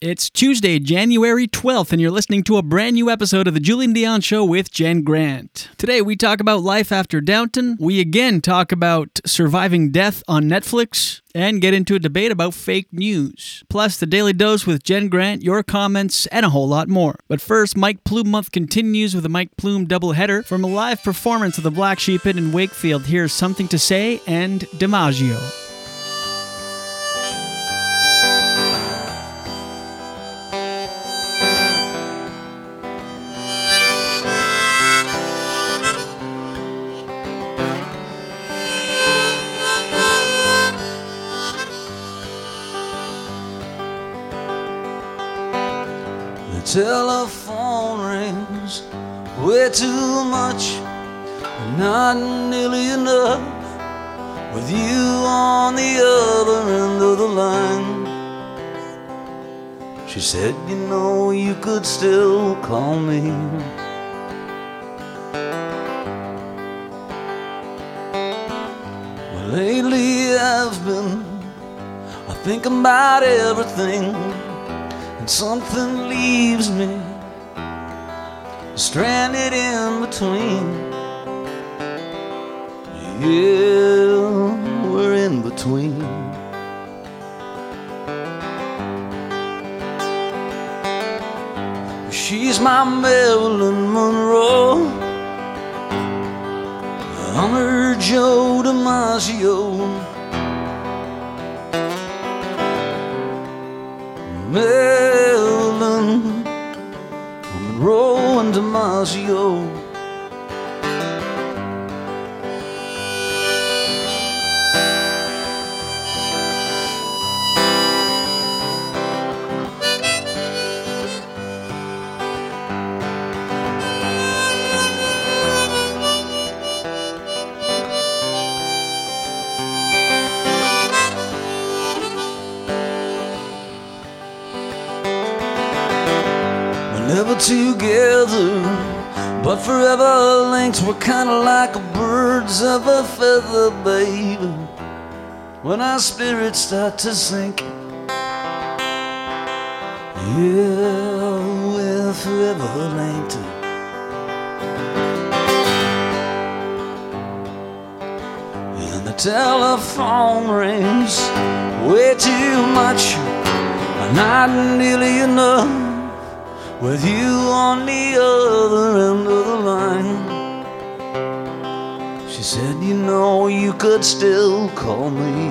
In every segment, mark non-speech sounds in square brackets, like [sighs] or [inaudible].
It's Tuesday, January 12th, and you're listening to a brand new episode of The Julien Dionne Show with Jen Grant. Today, we talk about life after Downton. We again talk about surviving death on Netflix and get into a debate about fake news. Plus, the Daily Dose with Jen Grant, your comments, and a whole lot more. But first, Mike Plume Month continues with a Mike Plume doubleheader. From a live performance of the Black Sheep in Wakefield, here's Something to Say and DiMaggio. Telephone rings way too much, not nearly enough. With you on the other end of the line, she said, You know, you could still call me. Well, lately I've been I think about everything something leaves me stranded in between. Yeah, we're in between. She's my Marilyn Monroe. I'm her Joe DiMaggio. Marilyn, Monroe and DiMaggio. Forever linked. We're kinda like birds of a feather, baby. When our spirits start to sink, yeah, we're forever linked. And the telephone rings way too much, not nearly enough with you on the other end of the line. She said, You know, you could still call me.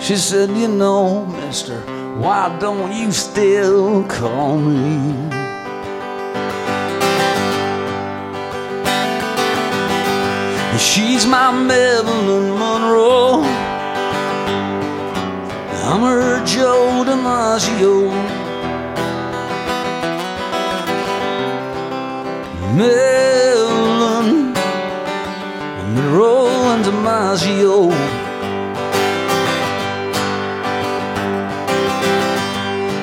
She said, You know, mister, why don't you still call me? She's my Marilyn Monroe. I'm her Joe DiMaggio. Marilyn Monroe and DiMaggio.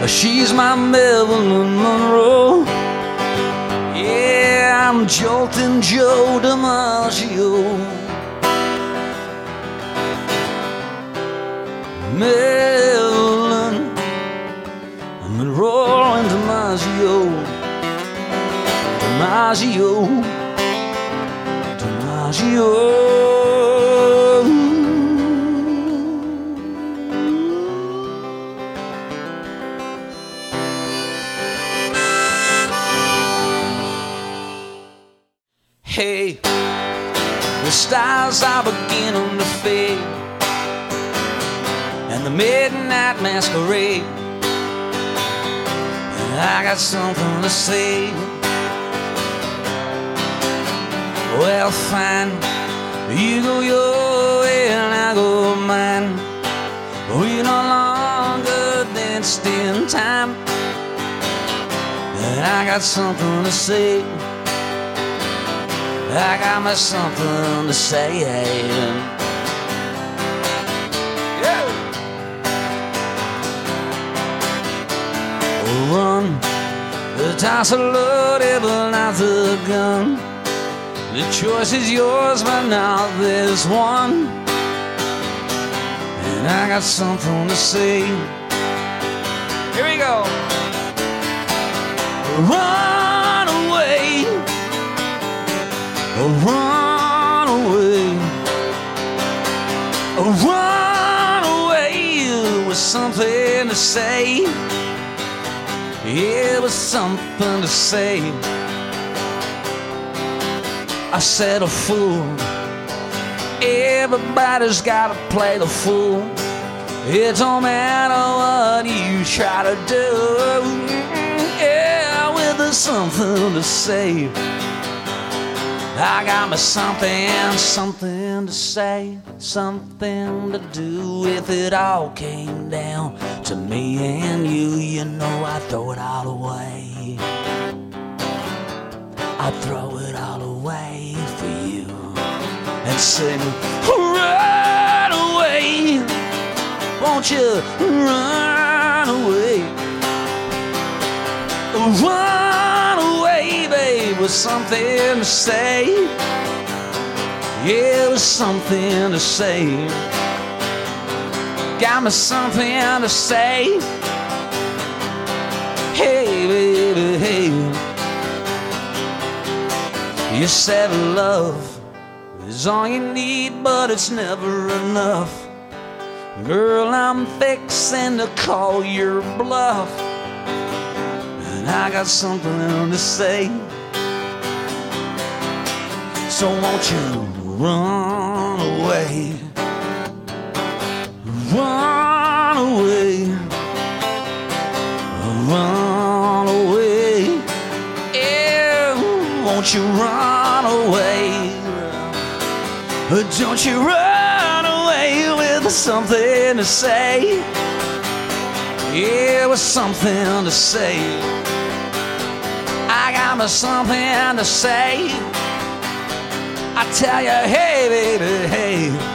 She's my Marilyn Monroe. Yeah, I'm jolting Joe DiMaggio. Marilyn, DiMaggio, DiMaggio, DiMaggio. Hey, the stars are beginning to fade and the midnight masquerade. I got something to say. Well, fine, you go your way and I go mine. We no longer danced in time. And I got something to say. I got me something to say. Run. The dice are loaded, but not the gun. The choice is yours, but now there's one. and I got something to say. Here we go. Run away, run away, run away with something to say. It was something to say. I said a fool. Everybody's gotta play the fool. It don't matter what you try to do. Yeah, with there's something to say. I got me something, something to say, something to do if it all came down to me and you. You know, I'd throw it all away. I'd throw it all away for you and sing, Run away, won't you run away? Run with something to say. Yeah, with something to say. Got me something to say. Hey, baby, hey. You said love is all you need, but it's never enough. Girl, I'm fixing to call your bluff. And I got something to say. So won't you run away? Run away. Run away. Yeah, won't you run away? Don't you run away with something to say? Yeah, with something to say. I got me something to say. I tell you, hey, baby, hey.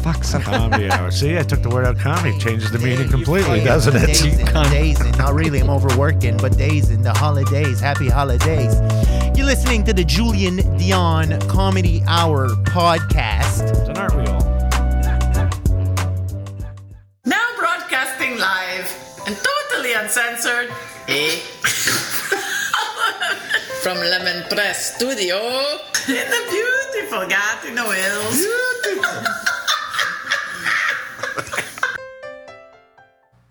fuck. Some, Comedy Hour. See, I took the word out comedy. Changes the meaning completely, doesn't it? Dazing, dazing. Not really, I'm overworking, but dazing. The holidays. Happy holidays. You're listening to the Julien Dionne Comedy Hour podcast. And aren't we all? Now broadcasting live and totally uncensored, eh? [laughs] From Lemon Press Studio in the beautiful Gatineau Hills.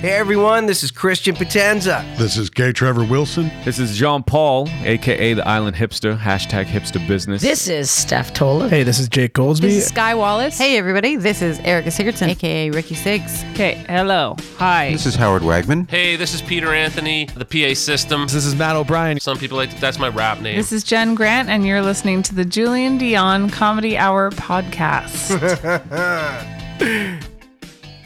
Hey everyone, this is Christian Potenza. This is Gay Trevor Wilson. This is John Paul, aka the Island Hipster, hashtag hipster business. This is Steph Tola. Hey, this is Jake Goldsby. This is Sky Wallace. Hey everybody, this is Erica Sigurdsson, aka Ricky Siggs. Okay, hello. Hi. This is Howard Wagman. Hey, this is Peter Anthony, the PA system. This is Matt O'Brien. Some people like that's my rap name. This is Jen Grant, and you're listening to the Julien Dionne Comedy Hour podcast. [laughs]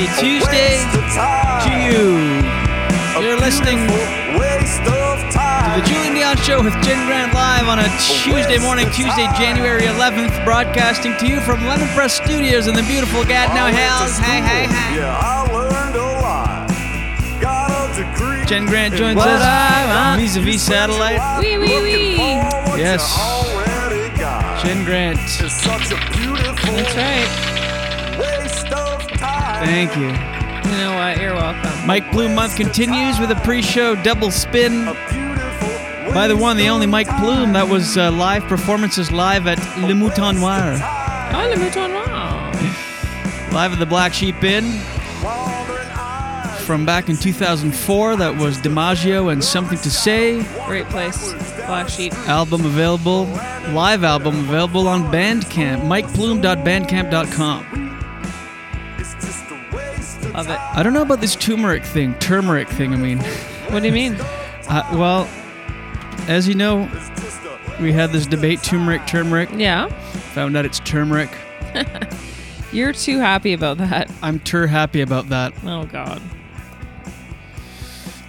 Happy Tuesday to you. You're listening to the Julien Dionne Show with Jen Grant live on a Tuesday morning, Tuesday, January 11th, broadcasting to you from Lemon Press Studios in the beautiful Gatineau Hills. Hey, hey, hey. Yeah, I learned a lot. Jen Grant joins us I want. vis-a-vis satellite. Wee wee wee. Yes. Jen Grant. That's right. Thank you. You know what? You're welcome. Mike Plume month continues with a pre-show double spin by the one, the only Mike Plume. That was uh, live performances live at Le Mouton Noir, Oh, le mouton noir. live at the Black Sheep Inn. From back in 2004, that was DiMaggio and Something to Say. Great place. Black sheep. Album available, live album available on Bandcamp, mikeplume.bandcamp.com. Love it. I don't know about this turmeric thing, turmeric thing, I mean. What do you mean? [laughs] Uh, well, as you know, we had this debate turmeric, turmeric. Yeah. Found out it's turmeric. [laughs] You're too happy about that. I'm tur happy about that. Oh God.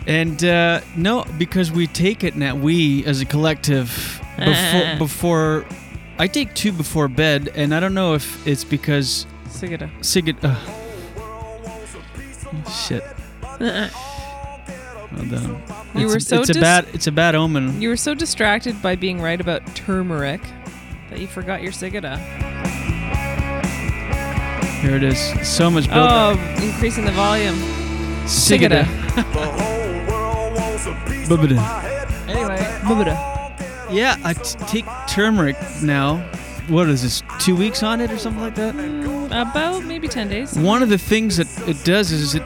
And uh, no, because we take it now, we as a collective, [laughs] before, before I take two before bed, and I don't know if it's because Sigida. Sigid. Uh, shit. Well done. You It's were a- so It's a bad. It's a bad omen. You were so distracted by being right about turmeric that you forgot your Sigida. Here it is. So much build. Oh, increasing the volume. Sigida. [laughs] Bubba-da. Anyway. Yeah, I t- take turmeric now. What is this? Two weeks on it or something like that? About maybe 10 days. One of the things that it does is it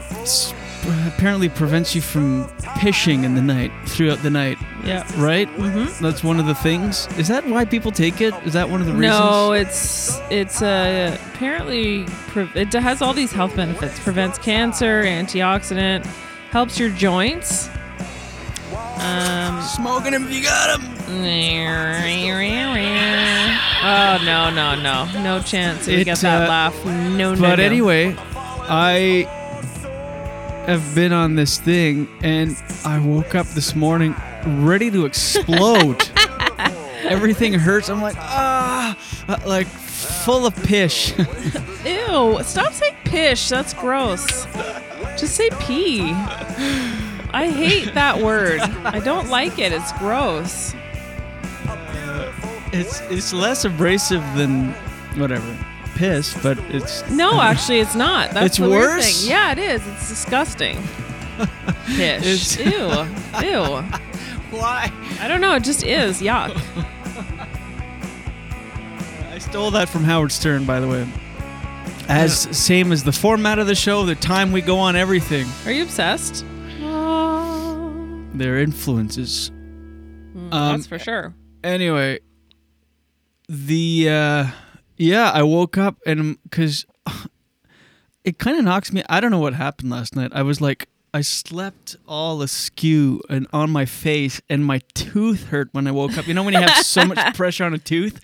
apparently prevents you from pishing in the night throughout the night. Yeah. Right? Mm-hmm. That's one of the things. Is that why people take it? Is that one of the reasons? No, it's it's uh, apparently pre- it has all these health benefits. Prevents cancer, antioxidant, helps your joints. Um, Smoking them if you got them. [laughs] Oh no no no no chance we It, get that uh, laugh. No no. But no. anyway, I have been on this thing and I woke up this morning ready to explode. [laughs] Everything hurts. I'm like, ah, uh, like full of pish. [laughs] Ew! Stop saying pish. That's gross. Just say pee. I hate that word. I don't like it. It's gross. Uh, it's it's less abrasive than whatever piss, but it's No, actually, it's not. That's It's the weird worse? thing. Yeah, it is. It's disgusting. [laughs] Pish. It's- Ew. Ew. [laughs] Why? I don't know. It just is. Yuck. [laughs] I stole that from Howard Stern, by the way. As same as the format of the show, the time we go on everything, Are you obsessed? Their influences. Mm, Um, that's for sure. Anyway, the uh yeah, I woke up and because [sighs] it kind of knocks me. I don't know what happened last night. I was like, I slept all askew and on my face, and my tooth hurt when I woke up. You know when you have so much [laughs] pressure on a tooth,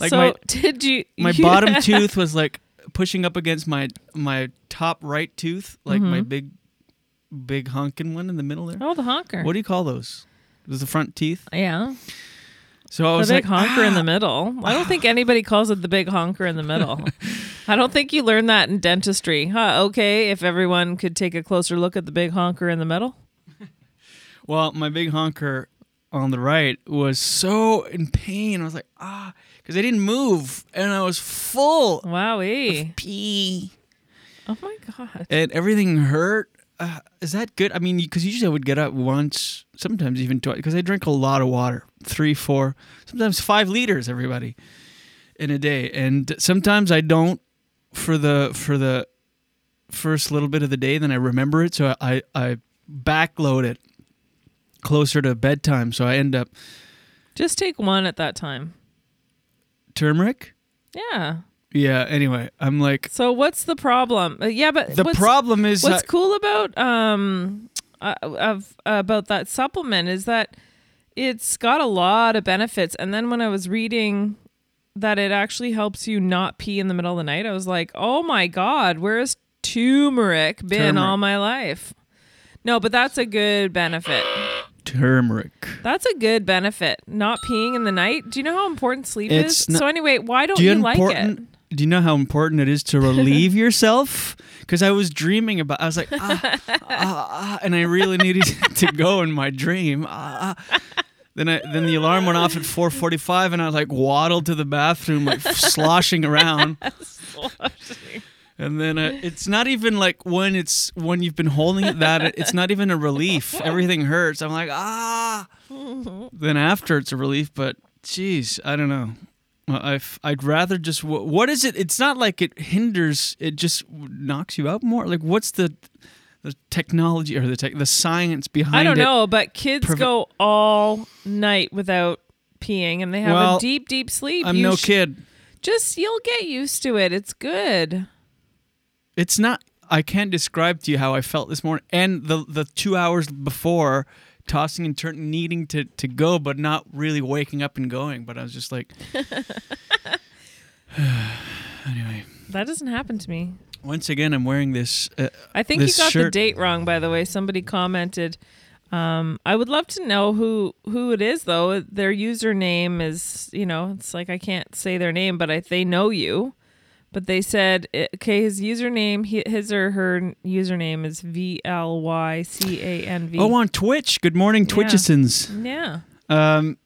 like so my did you? my bottom [laughs] tooth was like pushing up against my my top right tooth, like my Mhm. big big honking one in the middle there. Oh, the honker. What do you call those? Is the front teeth? Yeah. So I The was big like, honker in the "Ah." middle. I don't think anybody calls it the big honker in the middle. [laughs] I don't think you learned that in dentistry. Huh, okay, if everyone could take a closer look at the big honker in the middle. [laughs] Well, my big honker on the right was so in pain. I was like, ah, because I didn't move and I was full Wowee. pee Oh my god. and everything hurt. Uh, is that good? I mean, because usually I would get up once, sometimes even twice, because I drink a lot of water three, four, sometimes five liters, everybody, in a day. And sometimes I don't for the, for the, first little bit of the day then i remember it so i i backload it closer to bedtime so i end up Just take one at that time. turmeric Yeah. Yeah anyway i'm like So what's the problem? Uh, yeah, but The what's- problem is what's I- cool about um uh, of about that supplement is that it's got a lot of benefits. And then when I was reading that it actually helps you not pee in the middle of the night, I was like, oh my god, where is turmeric been Turmeric. all my life. No, but that's a good benefit. Turmeric. That's a good benefit. Not peeing in the night. Do you know how important sleep It's is? not- so anyway, why don't Do you, you like it? Do you know how important it is to relieve [laughs] yourself? Because I was dreaming about. I was like, ah, ah, ah, and I really needed [laughs] to go in my dream. Ah, ah. Then I then the alarm went off at 4:45, and I like waddled to the bathroom, like sloshing around. [laughs] And then uh, it's not even like when it's when you've been holding it that it's not even a relief. Everything hurts. I'm like ah. Then after it's a relief, but geez, I don't know. Well, I'd rather just. wh- What is it? It's not like it hinders. It just knocks you out more. Like what's the the technology or the tech, the science behind I don't it? know, but kids Preve- go all night without peeing and they have Well, a deep, deep sleep. I'm You no sh- kid. Just you'll get used to it. It's good. It's not. I can't describe to you how I felt this morning, and the the two hours before, tossing and turning, needing to to go, but not really waking up and going. But I was just like, [sighs] anyway. That doesn't happen to me. Once again, I'm wearing this. Uh, I think you this got the date wrong, by the way. Somebody commented. Um, I would love to know who who it is, though. Their username is, you know, it's like I can't say their name, but I, they know you. But they said, eh, okay, his username, his or her username is V L Y C A N V. Oh, on Twitch. Good morning, Yeah. Twitchisons. Yeah. Um,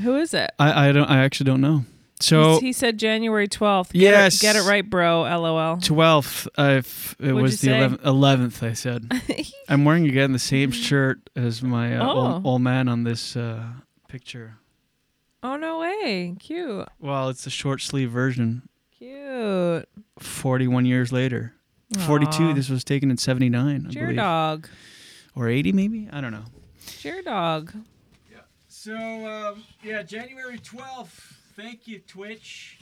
Who is it? I I don't. I actually don't know. So He's- he said January twelfth. Yes. get it right, bro. LOL. twelfth. Uh, if it What'd was the say? 11th, 11th. I said. [laughs] I'm wearing again the same shirt as my uh, Oh. old, old man on this uh, picture. Oh no way! Cute, Well, it's the short sleeve version. Cute. 41 years later. 42. This was taken in 79, I Cheer believe. dog. Or 80 maybe? I don't know. Cheer dog. Yeah. So, um, yeah, January 12th. Thank you, Twitch.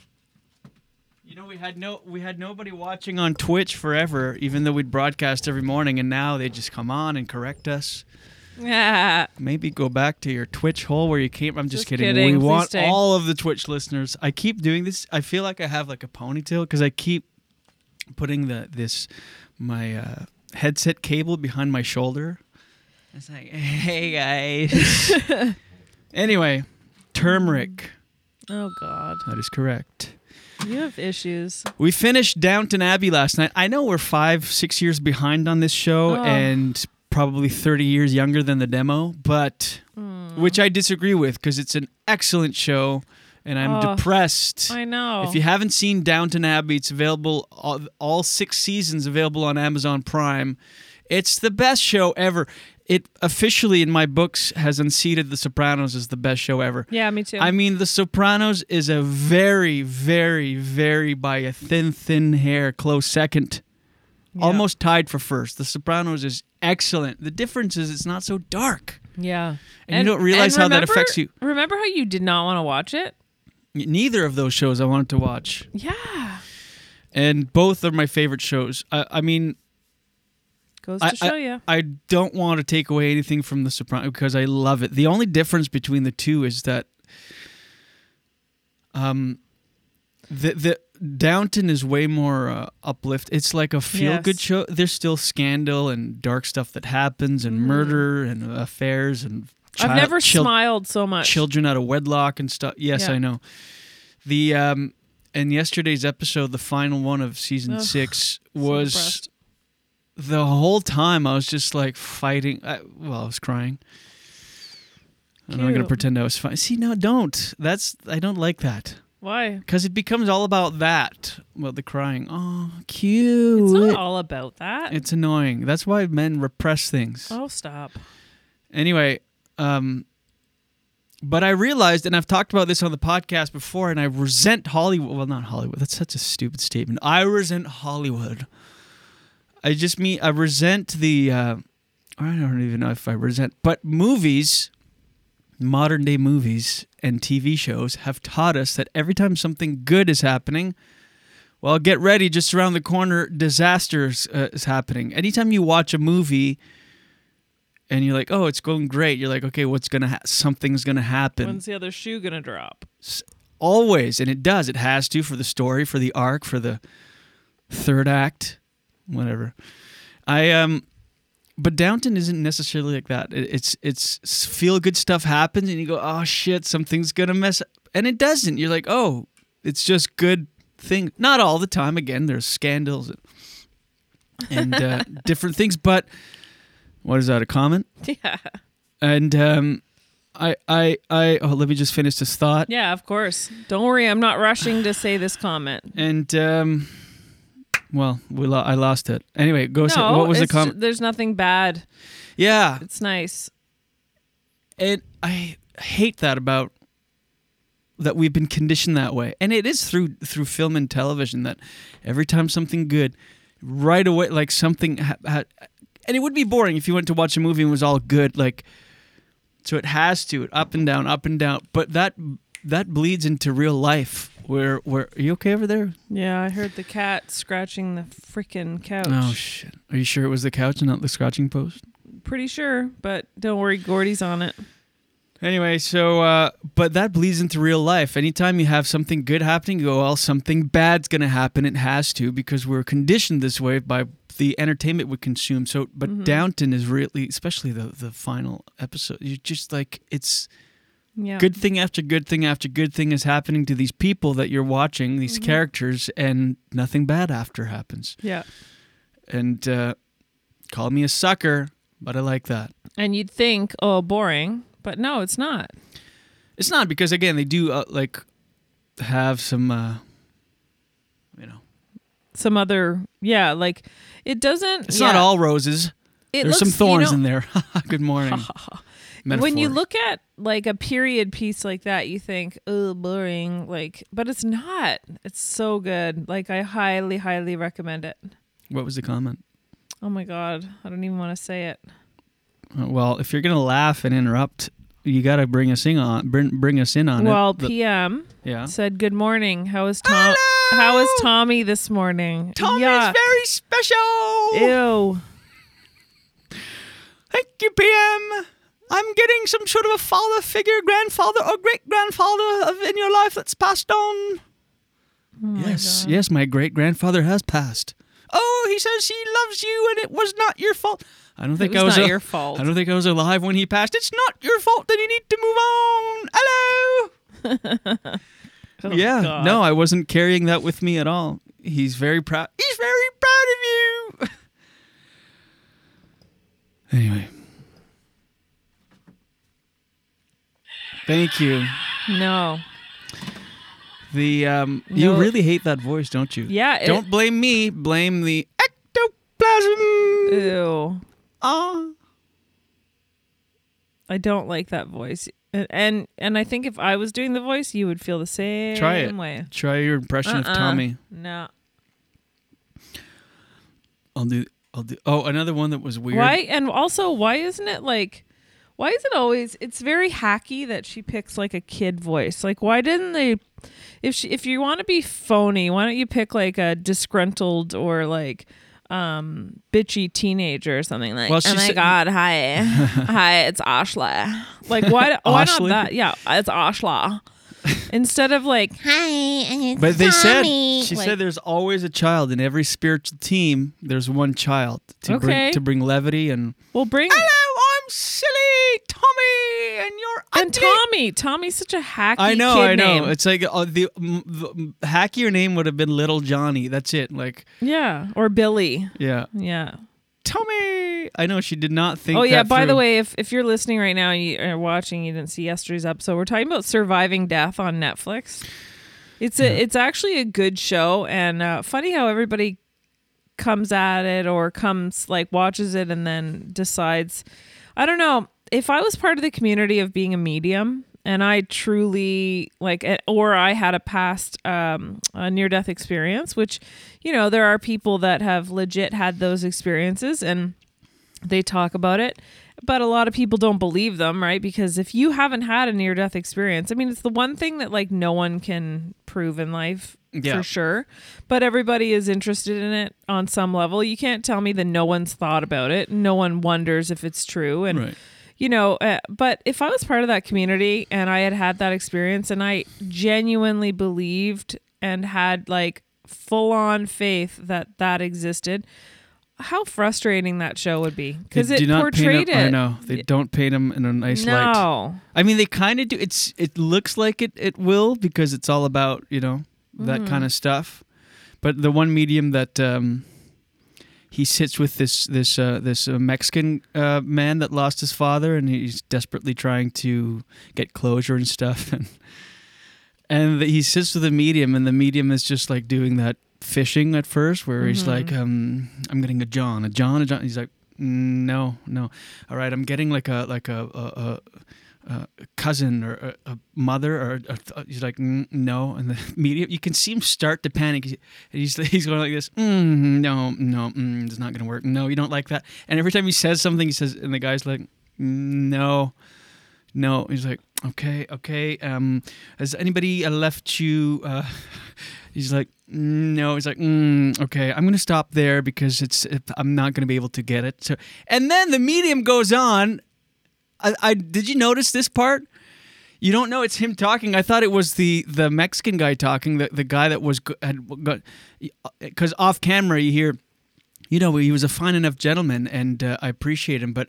You know, we had no we had nobody watching on Twitch forever, even though we'd broadcast every morning, and now they just come on and correct us. Yeah. [laughs] Maybe go back to your Twitch hole where you came. I'm just, Just kidding. kidding. We Please want stay. all of the Twitch listeners. I keep doing this. I feel like I have like a ponytail because I keep putting the this my uh, headset cable behind my shoulder. It's like, [laughs] hey guys. [laughs] anyway, turmeric. Oh God. That is correct. You have issues. We finished Downton Abbey last night. I know we're five, six years behind on this show Oh. and probably 30 years younger than the demo, but Hmm. which I disagree with because it's an excellent show and I'm Oh, depressed. I know. If you haven't seen Downton Abbey, it's available, all, all six seasons available on Amazon Prime. It's the best show ever. It officially, in my books, has unseated The Sopranos as the best show ever. Yeah, me too. I mean, The Sopranos is a very, very, very by a thin, thin hair close second. Almost tied for first. The Sopranos is excellent. The difference is it's not so dark. Yeah. And you don't realize and how that affects you. Remember how you did not want to watch it? Neither of those shows I wanted to watch. Yeah. And both are my favorite shows. I, I mean, Goes I, to show I- you. I don't want to take away anything from The Sopranos because I love it. The only difference between the two is that um, the the Downton is way more uh, uplift. It's like a feel good Yes. show. There's still scandal and dark stuff that happens and murder and affairs and I've never chil- smiled so much. children out of wedlock and stuff. Yes, Yeah. I know. The um and yesterday's episode, the final one of season Ugh, six, was depressed. the whole time I was just like fighting. I, well, I was crying. I'm not gonna pretend I was fine. See, no, don't. That's I don't like that Why? because it becomes all about that. Well, the crying. Oh, cute. It's not all about that. It's annoying. That's why men repress things. oh, stop. Anyway, um, but I realized, and I've talked about this on the podcast before, and I resent Hollywood. Well, not Hollywood. That's such a stupid statement. I resent Hollywood. I just mean I resent the. Uh, I don't even know if I resent, but movies, modern day movies and TV shows have taught us that every time something good is happening, well, get ready. Just around the corner, disasters uh, is happening. Anytime you watch a movie and you're like, oh, it's going great. You're like, okay, what's gonna ha- something's gonna happen. When's the other shoe gonna drop? S- Always, and it does. It has to for the story, for the arc, for the third act. whatever. I um, but Downton isn't necessarily like that. It's it's feel good stuff happens, and you go, oh shit, something's gonna mess, up. and it doesn't. You're like, oh, it's just good thing. Not all the time. Again, there's scandals and, and uh, [laughs] different things, but what is that? A comment? Yeah. And um, I I I oh, let me just finish this thought. Yeah, of course. Don't worry, I'm not rushing to say this comment. And um, well, we lo- I lost it. Anyway, go. say, what was the comment? there's nothing bad. Yeah, It's nice. and I hate that about that we've been conditioned that way, and it is through through film and television that every time something good, right away, like something, ha- ha- and it would be boring if you went to watch a movie and it was all good, like. So it has to up and down, up and down, but that that bleeds into real life. Where where are you okay over there? Yeah, I heard the cat scratching the freaking couch. Oh shit! Are you sure it was the couch and not the scratching post? Pretty sure, but don't worry, Gordy's on it. Anyway, so uh, but that bleeds into real life. Anytime you have something good happening, you go, well, something bad's gonna happen. It has to because we're conditioned this way by the entertainment we consume. So, but Mhm. Downton is really, especially the the final episode. You just like it's Yeah. good thing after good thing after good thing is happening to these people that you're watching, these Mhm. characters, and nothing bad after happens. Yeah. And uh, call me a sucker, but I like that. And you'd think, oh, boring, but no, it's not. It's not because again they do uh, like have some uh, you know, Some other, yeah, like it doesn't. It's yeah. not all roses. It There's some looks- you thorns know- in there. [laughs] Good morning. [laughs] When you look at like a period piece like that, you think, oh, boring. Like, but it's not. It's so good. Like, I highly, highly recommend it. what was the comment? Oh my God. I don't even want to say it. Uh, Well, if you're gonna laugh and interrupt, you got to bring us in on bring, bring us in on well, it. The- PM Yeah. said, good morning. How is Tom? How is Tommy this morning? Tommy's Yuck. very special. Ew. Thank you, PM. I'm getting some sort of a father figure, grandfather or great grandfather in your life that's passed on. Oh yes, yes, my great grandfather has passed. Oh, he says he loves you and it was not your fault. I don't think was I was not a- your fault. I don't think I was alive when he passed. It's not your fault that you need to move on. Hello. [laughs] Oh, yeah, God. no, I wasn't carrying that with me at all. He's very proud. He's very proud of you. anyway. Thank you. No. The um you really hate that voice, don't you? Yeah, it- Don't blame me, blame the ectoplasm. Ew. Ah. I don't like that voice. And, and and I think if I was doing the voice, you would feel the same Try it. way. Try your impression Uh-uh. of Tommy. No. I'll do I'll do Oh, another one that was weird. Why? And also, why isn't it like? Why is it always? It's very hacky that she picks like a kid voice. Like, why didn't they? If she, if you want to be phony, why don't you pick like a disgruntled or like um bitchy teenager or something like? Well, oh my said- god, hi, [laughs] hi, it's Ashla. Like, why? [laughs] why not that? Yeah, it's Ashla. Instead of like, [laughs] hi, But they said she Like- said there's always a child in every spiritual team. There's one child to Okay. bring to bring levity and well, bring Hello, I'm silly Tommy, and you're and Tommy. Tommy's such a hacky. I know, kid I know. name. It's like uh, the, m- the hackier name would have been Little Johnny. That's it. Like, Yeah, or Billy. yeah, Yeah. Tommy. I know she did not think. Oh yeah. that By the through. way, if if you're listening right now and you are watching, you didn't see yesterday's episode. We're talking about surviving death on Netflix. It's a it's actually a good show, and uh, funny how everybody comes at it or comes like watches it and then decides. I don't know if I was part of the community of being a medium. And I truly like, eh, or I had a past um, a near death experience, which, you know, there are people that have legit had those experiences, and they talk about it but a lot of people don't believe them right because if you haven't had a near death experience i mean it's the one thing that like no one can prove in life Yeah. for sure but everybody is interested in it on some level you can't tell me that no one's thought about it no one wonders if it's true and Right. You know uh, but if i was part of that community and i had had that experience and i genuinely believed and had like full on faith that that existed. How frustrating that show would be because it do not portrayed paint him, I it. know they don't paint him in a nice No. light. I mean, they kind of do. It's it looks like it it will because it's all about you know that Mhm. kind of stuff. But the one medium that um, he sits with this this uh, this uh, Mexican uh, man that lost his father, and he's desperately trying to get closure and stuff. [laughs] And and he sits with the medium, and the medium is just like doing that fishing at first, where he's Mm-hmm. Mhm. like, um, "I'm getting a John, a John, a John." He's like, "Mm, "No, no, all right, I'm getting like a like a." a, a a cousin or a, a mother or a, he's like "Mm, no and the [laughs] medium you can see him start to panic. He- he's [laughs] he's going like this mm, no no mm, it's not gonna work. No you don't like that. And every time he says something he says and the guy's like "Mm, no no. He's like okay okay um has anybody uh, left you uh [laughs] he's like no. He's like mm, okay i'm gonna stop there because it's it, i'm not gonna be able to get it. So and then the medium goes on I, I did you notice this part you don't know it's him talking i thought it was the the mexican guy talking the, the guy that was had got because off camera you hear you know, he was a fine enough gentleman, and uh, I appreciate him, but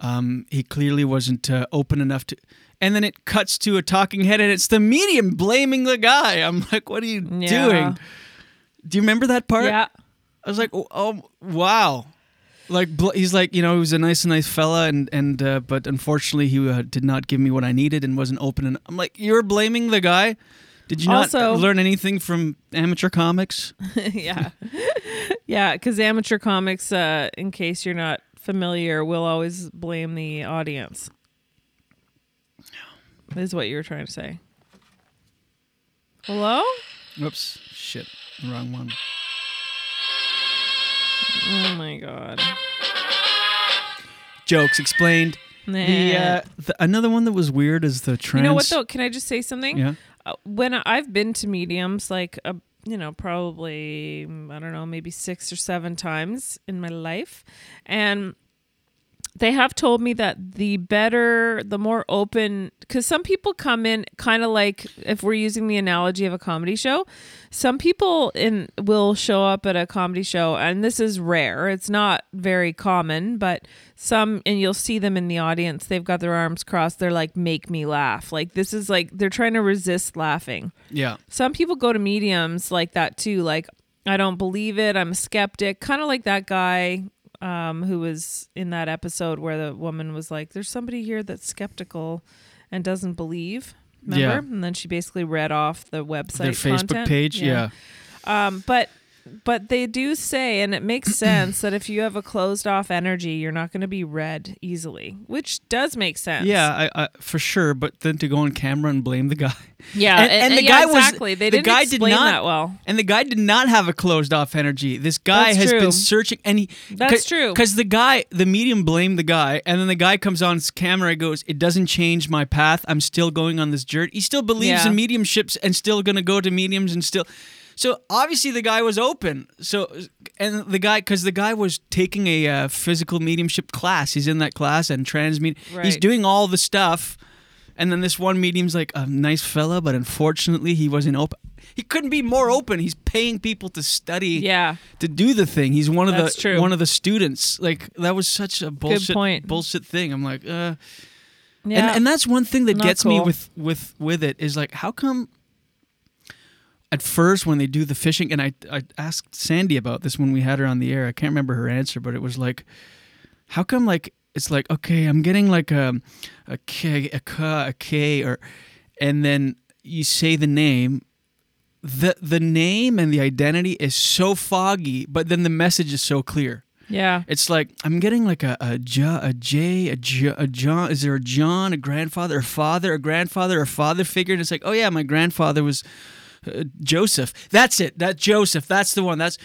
um, he clearly wasn't uh, open enough to. And then it cuts to a talking head, and it's the medium blaming the guy. I'm like, what are you Yeah. doing? Do you remember that part? Yeah. I was like, oh, oh wow. Like he's like, you know, he was a nice, nice fella, and and uh, but unfortunately, he uh, did not give me what I needed and wasn't open. And I'm like, you're blaming the guy. Did you not learn anything from amateur comics? [laughs] yeah. [laughs] yeah, because amateur comics, uh, in case you're not familiar, will always blame the audience. Is what you were trying to say. Hello? Whoops, shit, wrong one. Oh my god. Jokes explained. The, uh, the another one that was weird is the trans. You know what though? Can I just say something? Yeah. Uh, when I've been to mediums, like uh, you know, probably I don't know, maybe six or seven times in my life, and they have told me that the better, the more open, because some people come in kind of like if we're using the analogy of a comedy show, some people in will show up at a comedy show, and this is rare. It's not very common, but some, and you'll see them in the audience. They've got their arms crossed. They're like, "Make me laugh." Like this is like they're trying to resist laughing. Yeah. Some people go to mediums like that too. Like, I don't believe it. I'm a skeptic. Kind of like that guy um, who was in that episode where the woman was like, "There's somebody here that's skeptical and doesn't believe." Remember? Yeah. And then she basically read off the website Their Facebook content. page, Um, but but they do say, and it makes [clears throat] sense that if you have a closed off energy, you're not going to be read easily, which does make sense. Yeah, I, I, for sure. But then to go on camera and blame the guy. Yeah, and, and- and the yeah, guy was exactly. They the didn't guy explain did not, that well. And the guy did not have a closed off energy. This guy That's has true. been searching, and he That's true. because the guy, the medium, blamed the guy, and then the guy comes on his camera and goes, "It doesn't change my path. I'm still going on this journey." He still believes Yeah. in mediumships and still going to go to mediums and still. So obviously the guy was open. So and the guy because the guy was taking a uh, physical mediumship class. He's in that class and transmit. He's doing all the stuff. And then this one medium's like a nice fella, but unfortunately he wasn't open. He couldn't be more open. He's paying people to study, Yeah. to do the thing. He's one of That's the true. one of the students. Like that was such a bullshit bullshit thing. I'm like, uh, Yeah. and and that's one thing that Not gets me with with with it is like, how come? At first, when they do the fishing, and I I asked Sandy about this when we had her on the air. I can't remember her answer, but it was like, how come like it's like okay, I'm getting like a a K a K a K or, and then you say the name. The the name and the identity is so foggy, but then the message is so clear. Yeah. It's like I'm getting like a a J, a J, a J, a John. Is there a John, a grandfather, a father, a grandfather, a father figure? And it's like, oh yeah, my grandfather was uh, Joseph. That's it. That Joseph. That's the one. That's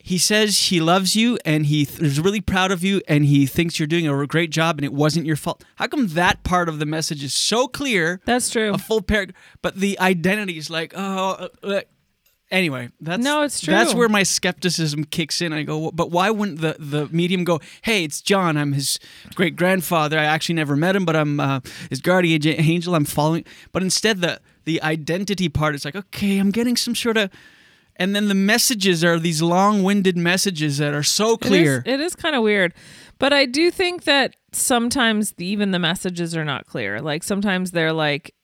he says he loves you and he th- is really proud of you and he thinks you're doing a great job and it wasn't your fault. How come that part of the message is so clear? That's true. A full paragraph, but the identity is like, oh. Uh, uh, Anyway, that's No, it's true. That's where my skepticism kicks in. I go, but why wouldn't the the medium go? Hey, it's John. I'm his great grandfather. I actually never met him, but I'm uh, his guardian angel. I'm following. But instead, the the identity part is like, okay, I'm getting some sort of. and then the messages are these long-winded messages that are so clear. It is, it is kind of weird. But I do think that sometimes the, even the messages are not clear. Like sometimes they're like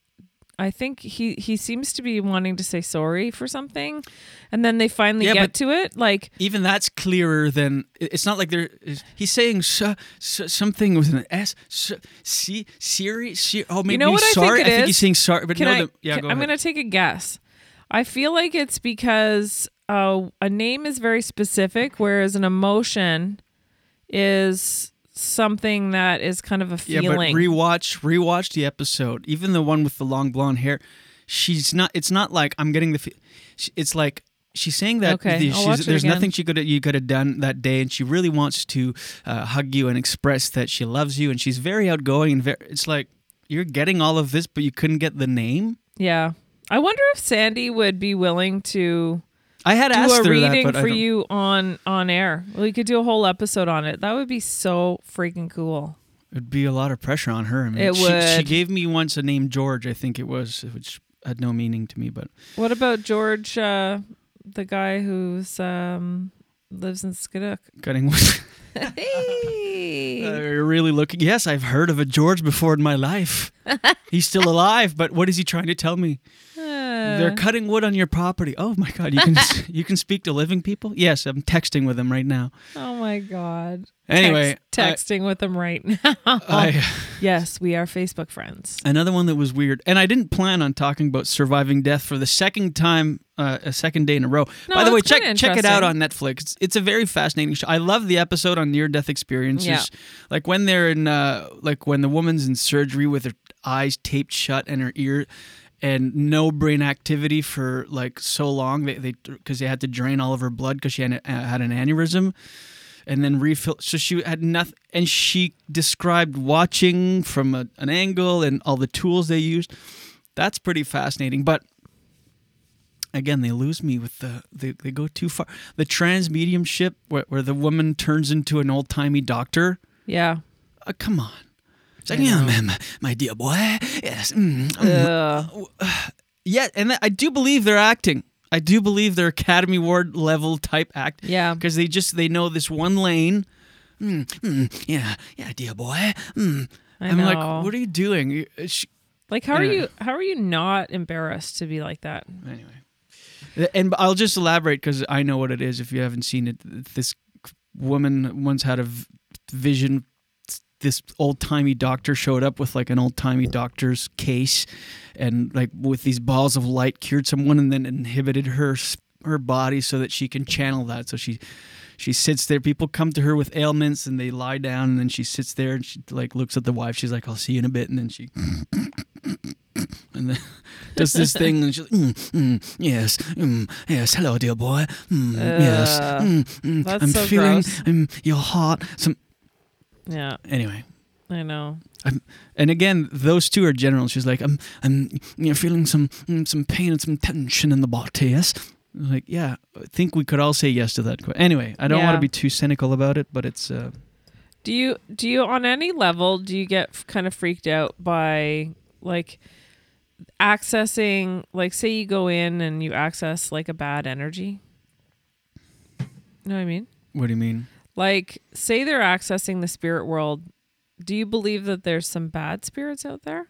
I think he he seems to be wanting to say sorry for something and then they finally Yeah, get to it like Even that's clearer than it's not like they're. He's saying so, so, something with an S. So, see, Siri, Siri. Oh, maybe you know what sorry. I think it is? he's saying sorry, but Can no. I, the, yeah, can- go I'm ahead. gonna take a guess. I feel like it's because uh, a name is very specific, whereas an emotion is something that is kind of a feeling. Yeah, but rewatch rewatch the episode. Even the one with the long blonde hair. She's not. It's not like I'm getting the. fe- It's like she's saying that Okay, there's nothing she could you could have done that day, and she really wants to uh, hug you and express that she loves you, and she's very outgoing and very. It's like you're getting all of this, but you couldn't get the name. yeah, I wonder if Sandy would be willing to. I had do asked a her that, reading for you on on air. We could do a whole episode on it. That would be so freaking cool. It'd be a lot of pressure on her. I mean, It she, She gave me once a name George, I think it was, which had no meaning to me, but What about George, uh, the guy who's um, lives in Scoudouc? cutting wood. [laughs] Hey. Uh, you're really looking. Yes, I've heard of a George before in my life. [laughs] He's still alive, but what is he trying to tell me? They're cutting wood on your property. Oh my God! You can [laughs] you can speak to living people. Yes, I'm texting with them right now. Oh my god. Anyway, Text- texting with them right [laughs] now. I- yes, we are Facebook friends. Another one that was weird, and I didn't plan on talking about surviving death for the second time, uh, a second day in a row. No, By the way, check check it out on. Netflix. It's, it's a very fascinating show. I love the episode on near death experiences, Yeah. like when they're in, uh, like when the woman's in surgery with her eyes taped shut and her ear. And no brain activity for like so long. They they because they had to drain all of her blood because she had, had an aneurysm, and then refill. So she had nothing, and she described watching from a, an angle and all the tools they used. That's pretty fascinating. But again, they lose me with the they, they go too far. The trans mediumship where, where the woman turns into an old timey doctor. Yeah. Uh, come on. It's like, yeah, man, my, my dear boy. Yes. mm, mm." Yeah, and I do believe they're acting. I do believe they're Academy Award level type act. Yeah. Because they just they know this one lane. Mm, mm, yeah, yeah, dear boy. Mm. I I'm know. like, what are you doing? Uh, Like, how are you? How are you not embarrassed to be like that? Anyway. And I'll just elaborate because I know what it is. If you haven't seen it, this woman once had a vision. This old timey doctor showed up with like an old timey doctor's case, and like with these balls of light cured someone, and then inhibited her her body so that she can channel that. So she she sits there. People come to her with ailments, and they lie down, and then she sits there and she like looks at the wife. She's like, "I'll see you in a bit," and then she [coughs] and then [laughs] does this thing and she's like, mm, mm, yes, mm, yes, hello, dear boy, mm, yes, mm, mm, I'm so feeling um, your heart. Some Yeah. anyway. I know. I'm, and again, those two are general. She's like, I'm, I'm, you're feeling some, mm, some pain and some tension in the body. Yes, like, yeah. I think we could all say yes to that. Anyway, I don't want to be too cynical about it, but it's. Uh, Do you? Do you? On any level, do you get f- kind of freaked out by like accessing? Like, say you go in and you access like a bad energy. know what I mean? what do you mean? Like, say they're accessing the spirit world. Do you believe that there's some bad spirits out there?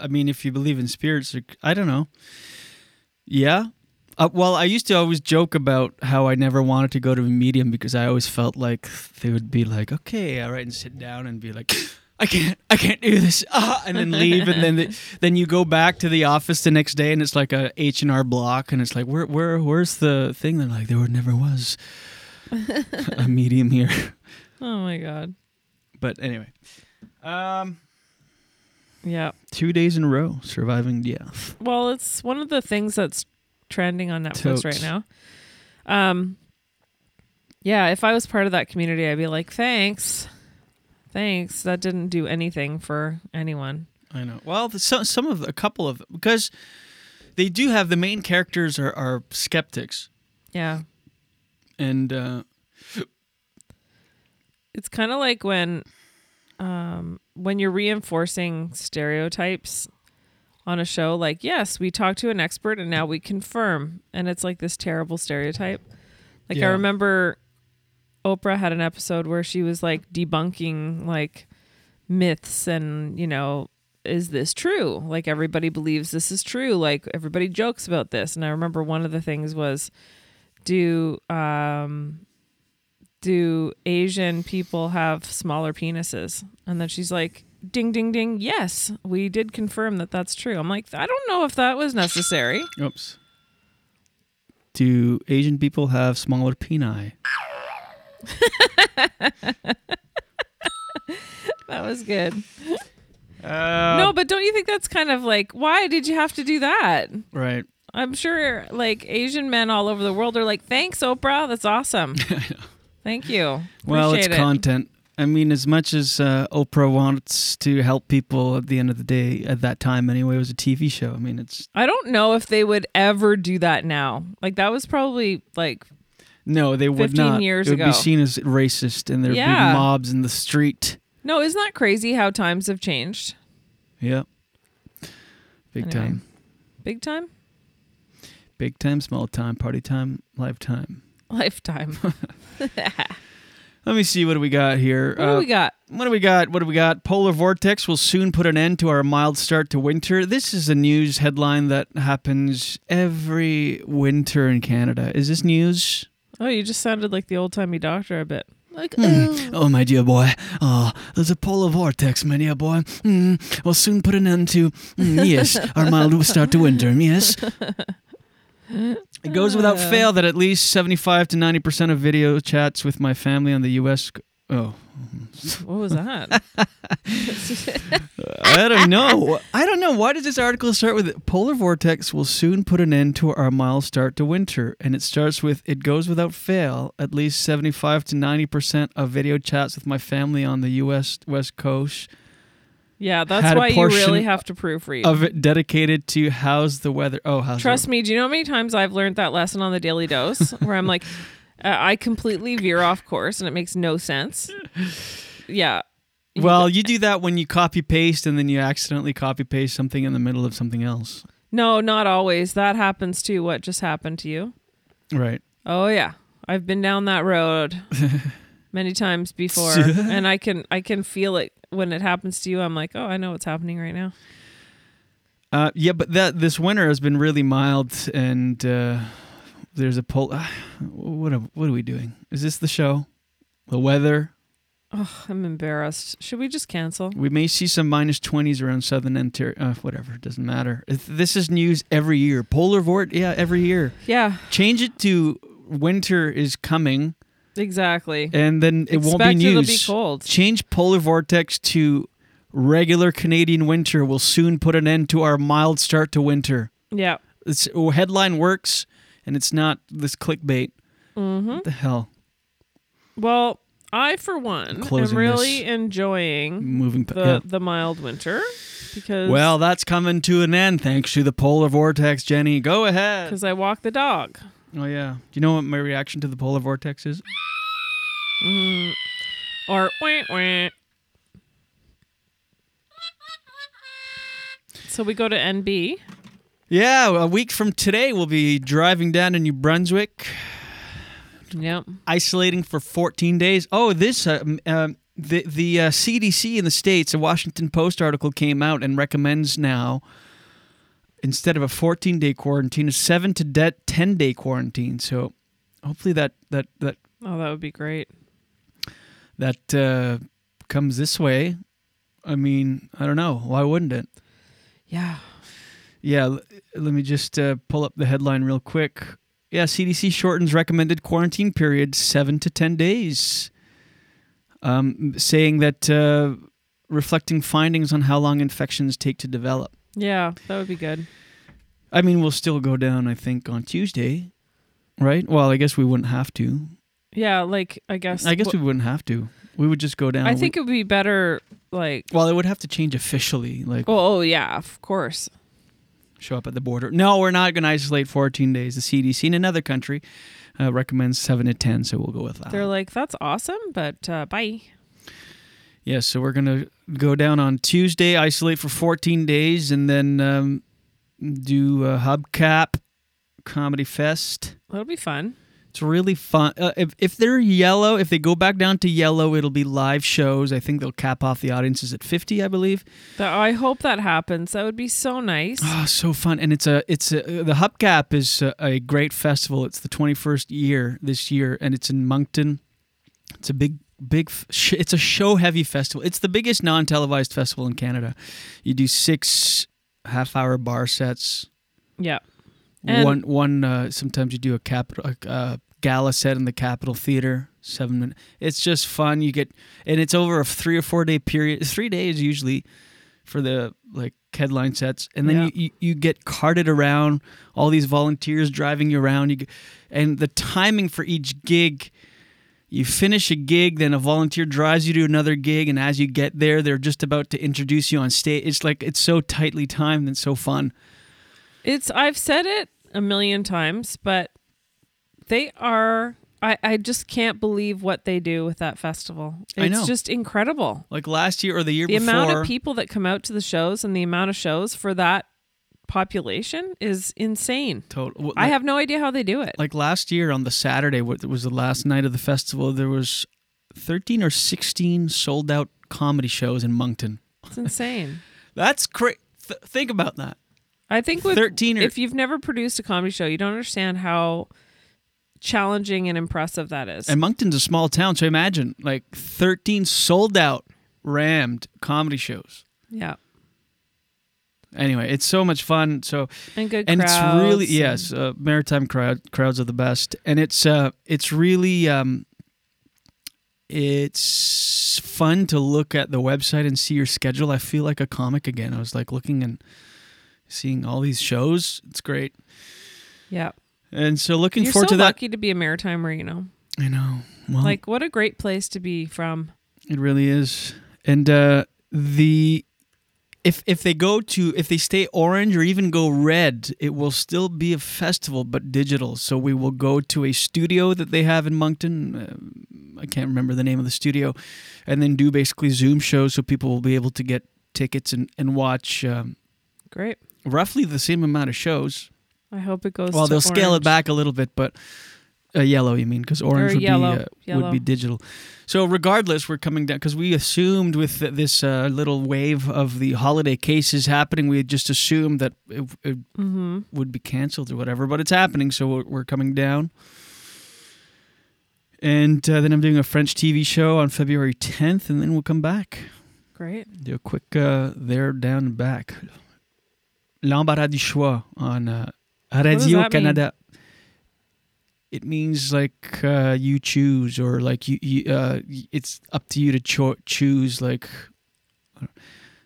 I mean, if you believe in spirits, I don't know. Yeah. Uh, well, I used to always joke about how I never wanted to go to a medium because I always felt like they would be like, "Okay, all right," and sit down and be like, "I can't, I can't do this," [laughs] ah, and then leave, and then the, [laughs] then you go back to the office the next day, and it's like a H and R block, and it's like, "Where, where, where's the thing?" They're like, "There never was [laughs] a medium here." Oh my god. But anyway, um, Yeah. two days in a row surviving death. Well, it's one of the things that's trending on Netflix Totes. right now. Um Yeah, if I was part of that community, I'd be like, "Thanks. Thanks. That didn't do anything for anyone." I know. Well, the, some some of a couple of because they do have the main characters are, are skeptics, Yeah. And uh, It's kind of like when um when you're reinforcing stereotypes on a show like, yes, we talked to an expert and now we confirm. And it's like this terrible stereotype. Like I remember Oprah had an episode where she was like debunking like myths and, you know, is this true? Like everybody believes this is true. Like everybody jokes about this. And I remember one of the things was do um do Asian people have smaller penises? And then she's like, ding, ding, ding. Yes, we did confirm that that's true. I'm like, I don't know if that was necessary. Oops. Do Asian people have smaller peni? [laughs] That was good. Uh, no, but don't you think that's kind of like, why did you have to do that? Right. I'm sure like Asian men all over the world are like, thanks, Oprah. That's awesome. [laughs] Thank you. Well, it's it. content. I mean, as much as uh, Oprah wants to help people at the end of the day, at that time anyway, it was a TV show. I mean, it's I don't know if they would ever do that now. Like that was probably like no, they would 15 not. years it would ago. be seen as racist, and there'd Yeah. be mobs in the street. no, isn't that crazy how times have changed? Yeah, big Anyway. time, Big time? Big time, small time, party time, lifetime. Lifetime. [laughs] [laughs] Let me see what do we got here. What do we got? What do we got? What do we got? Polar vortex will soon put an end to our mild start to winter. This is a news headline that happens every winter in Canada. Is this news? Oh, you just sounded like the old timey doctor a bit. Like, Mm. Oh, my dear boy. Oh, there's a polar vortex, my dear boy. Mm. Will soon put an end to, mm, yes, our mild start to winter. Yes. [laughs] It goes without Uh. fail that at least 75 to 90% of video chats with my family on the U.S. Oh. what was that? [laughs] [laughs] I don't know. I don't know. Why does this article start with polar vortex will soon put an end to our mild start to winter? And it starts with it goes without fail. At least 75 to 90% of video chats with my family on the U.S. West Coast yeah, that's why you really have to proofread. of it dedicated to how's the weather. Oh, how's Trust me, do you know how many times I've learned that lesson on the Daily Dose [laughs] where I'm like, uh, I completely veer off course and it makes no sense. Yeah. Well, you do that when you copy paste and then you accidentally copy paste something in the middle of something else. No, not always. That happens too. What just happened to you? Right. Oh yeah, I've been down that road [laughs] many times before, [laughs] and I can I can feel it when it happens to you. I'm like, oh, I know what's happening right now. Uh, yeah, but that this winter has been really mild, and uh, there's a pol. Uh, what are, what are we doing? Is this the show? The weather. Oh, I'm embarrassed. Should we just cancel? We may see some minus twenties around southern Ontario. Uh, whatever, it doesn't matter. If- This is news every year. Polar vort, yeah, every year. Yeah, Change it to winter is coming, exactly. and then it won't be Expect news. be cold. Change polar vortex to regular Canadian winter will soon put an end to our mild start to winter. Yeah. It's headline works, and it's not this clickbait. Mm-hmm. What the hell? Well, I for one am really enjoying Moving the yeah. the mild winter because Well, that's coming to an end thanks to the polar vortex, Jenny. Go ahead. because I walk the dog. Oh yeah. Do you know what my reaction to the polar vortex is? Mm. Or wah, wah. So we go to NB. Yeah, a week from today we'll be driving down to New Brunswick, Yep. isolating for 14 days. Oh, this uh, um, the the uh, CDC in the states, a Washington Post article came out and recommends now instead of a 14 day quarantine, a seven to de- 10 day quarantine. So hopefully that that that Oh, that would be great. that uh, comes this way. I mean, I don't know. Why wouldn't it? Yeah. Yeah, l- let me just uh, pull up the headline real quick. Yeah, CDC shortens recommended quarantine period seven to 10 days, um, saying that uh, reflecting findings on how long infections take to develop. Yeah, that would be good. I mean, we'll still go down, I think, on Tuesday, right? Well, I guess we wouldn't have to. Yeah, like I guess. I guess we wouldn't have to. We would just go down. I think it would be better, like. well, it would have to change officially, like Oh, oh yeah, of course. show up at the border. No, we're not going to isolate 14 days. The CDC in another country uh, recommends 7 to 10, so we'll go with that. They're like, that's awesome, but uh, bye. Yeah, so we're gonna go down on Tuesday, isolate for 14 days, and then um, do a hubcap comedy fest. That'll be fun. It's really fun. Uh, if if they're yellow, if they go back down to yellow, it'll be live shows. I think they'll cap off the audiences at 50, I believe. That I hope that happens. That would be so nice. Oh, so fun! And it's a it's a, the Hubcap is a, a great festival. It's the 21st year this year, and it's in Moncton. It's a big big. Sh- it's a show heavy festival. It's the biggest non televised festival in Canada. You do six half hour bar sets. Yeah. And- one one. Uh, sometimes you do a capital a, uh gala set in the Capitol Theater. Seven minutes. It's just fun. You get and it's over a three or four day period. Three days usually for the like headline sets, and then Yeah. you, you you get carted around. All these volunteers driving you around. You get, and the timing for each gig. You finish a gig, then a volunteer drives you to another gig, and as you get there, they're just about to introduce you on stage. It's like it's so tightly timed and so fun. It's I've said it a million times, but they are I, I just can't believe what they do with that festival. It's I know. just incredible. Like last year or the year The before, The amount of people that come out to the shows and the amount of shows for that population is insane. Total. I have no idea how they do it. like last year on the Saturday, what was the last night of the festival, there was 13 or 16 sold out comedy shows in Moncton. It's insane. [laughs] That's crazy. Th- think about that. I think with 13 or- if you've never produced a comedy show, you don't understand how challenging and impressive that is. And Moncton's a small town, so imagine like 13 sold out, rammed comedy shows. yeah. Anyway, it's so much fun. So And good and it's really yes, uh, maritime crowd crowds are the best, and it's uh, it's really um, it's fun to look at the website and see your schedule. I feel like a comic again. I was like looking and seeing all these shows. It's great, Yeah. and so looking You're forward so to that. lucky to be a maritimer, you know. I know. Well, like what a great place to be from. It really is. And uh, the if if they go to if they stay orange or even go red, it will still be a festival but digital. So we will go to a studio that they have in Moncton. Uh, I can't remember the name of the studio, and then do basically Zoom shows so people will be able to get tickets and and watch. Um, Great. roughly the same amount of shows. I hope it goes. Well, they'll scale it back a little bit, but uh, yellow, you mean? Because orange Or would yellow, be uh, would be digital. So regardless, we're coming down because we assumed with th- this uh, little wave of the holiday cases happening, we had just assumed that it, it Mhm. would be canceled or whatever. But it's happening, so we're, we're coming down. And uh, then I'm doing a French TV show on February 10th, and then we'll come back. Great. Do a quick uh, there, down, and back. L'embarras du choix on uh, Radio mean? It means like uh, you choose, or like you, you uh, it's up to you to cho- choose. Like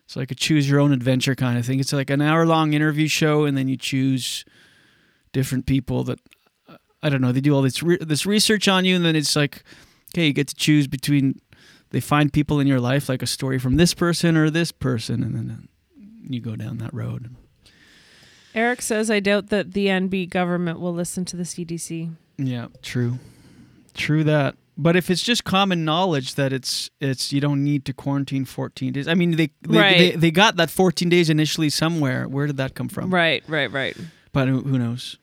it's like a choose your own adventure kind of thing. It's like an hour long interview show, and then you choose different people that I don't know. They do all this re- this research on you, and then it's like, okay, you get to choose between. They find people in your life, like a story from this person or this person, and then you go down that road. Eric says, I doubt that the NB government will listen to the CDC. Yeah, true, true that. But if it's just common knowledge that it's it's you don't need to quarantine 14 days. I mean, they they, Right. they, they got that 14 days initially somewhere. Where did that come from? Right, right, right. But who, who knows?